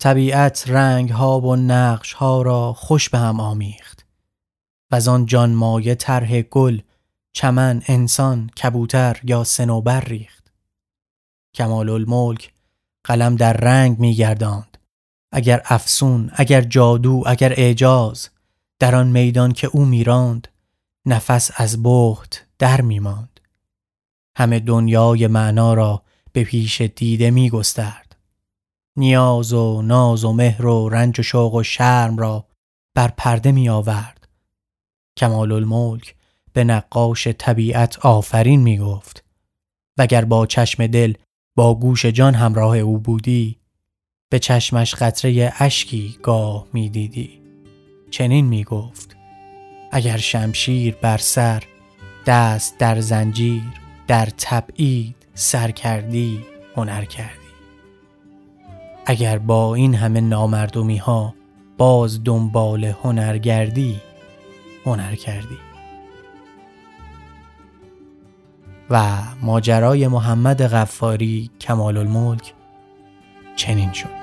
طبیعت رنگ ها و نقش ها را خوش به هم آمیخت. و آن جان مایه طرح گل چمن انسان کبوتر یا سنوبر ریخت. کمال الملک قلم در رنگ میگرداند اگر افسون اگر جادو اگر اعجاز در آن میدان که او میراند نفس از بخت در میماند همه دنیای معنا را به پیش دیده میگسترد نیاز و ناز و مهر و رنج و شوق و شرم را بر پرده می آورد. کمال الملک به نقاش طبیعت آفرین می گفت. وگر با چشم دل با گوش جان همراه او بودی به چشمش قطره اشکی گاه می دیدی. چنین می گفت اگر شمشیر بر سر دست در زنجیر در تبعید سر کردی هنر کردی. اگر با این همه نامردمی ها باز دنبال هنرگردی هنر کردی. و ماجرای محمد غفاری کمال الملک چنین شد.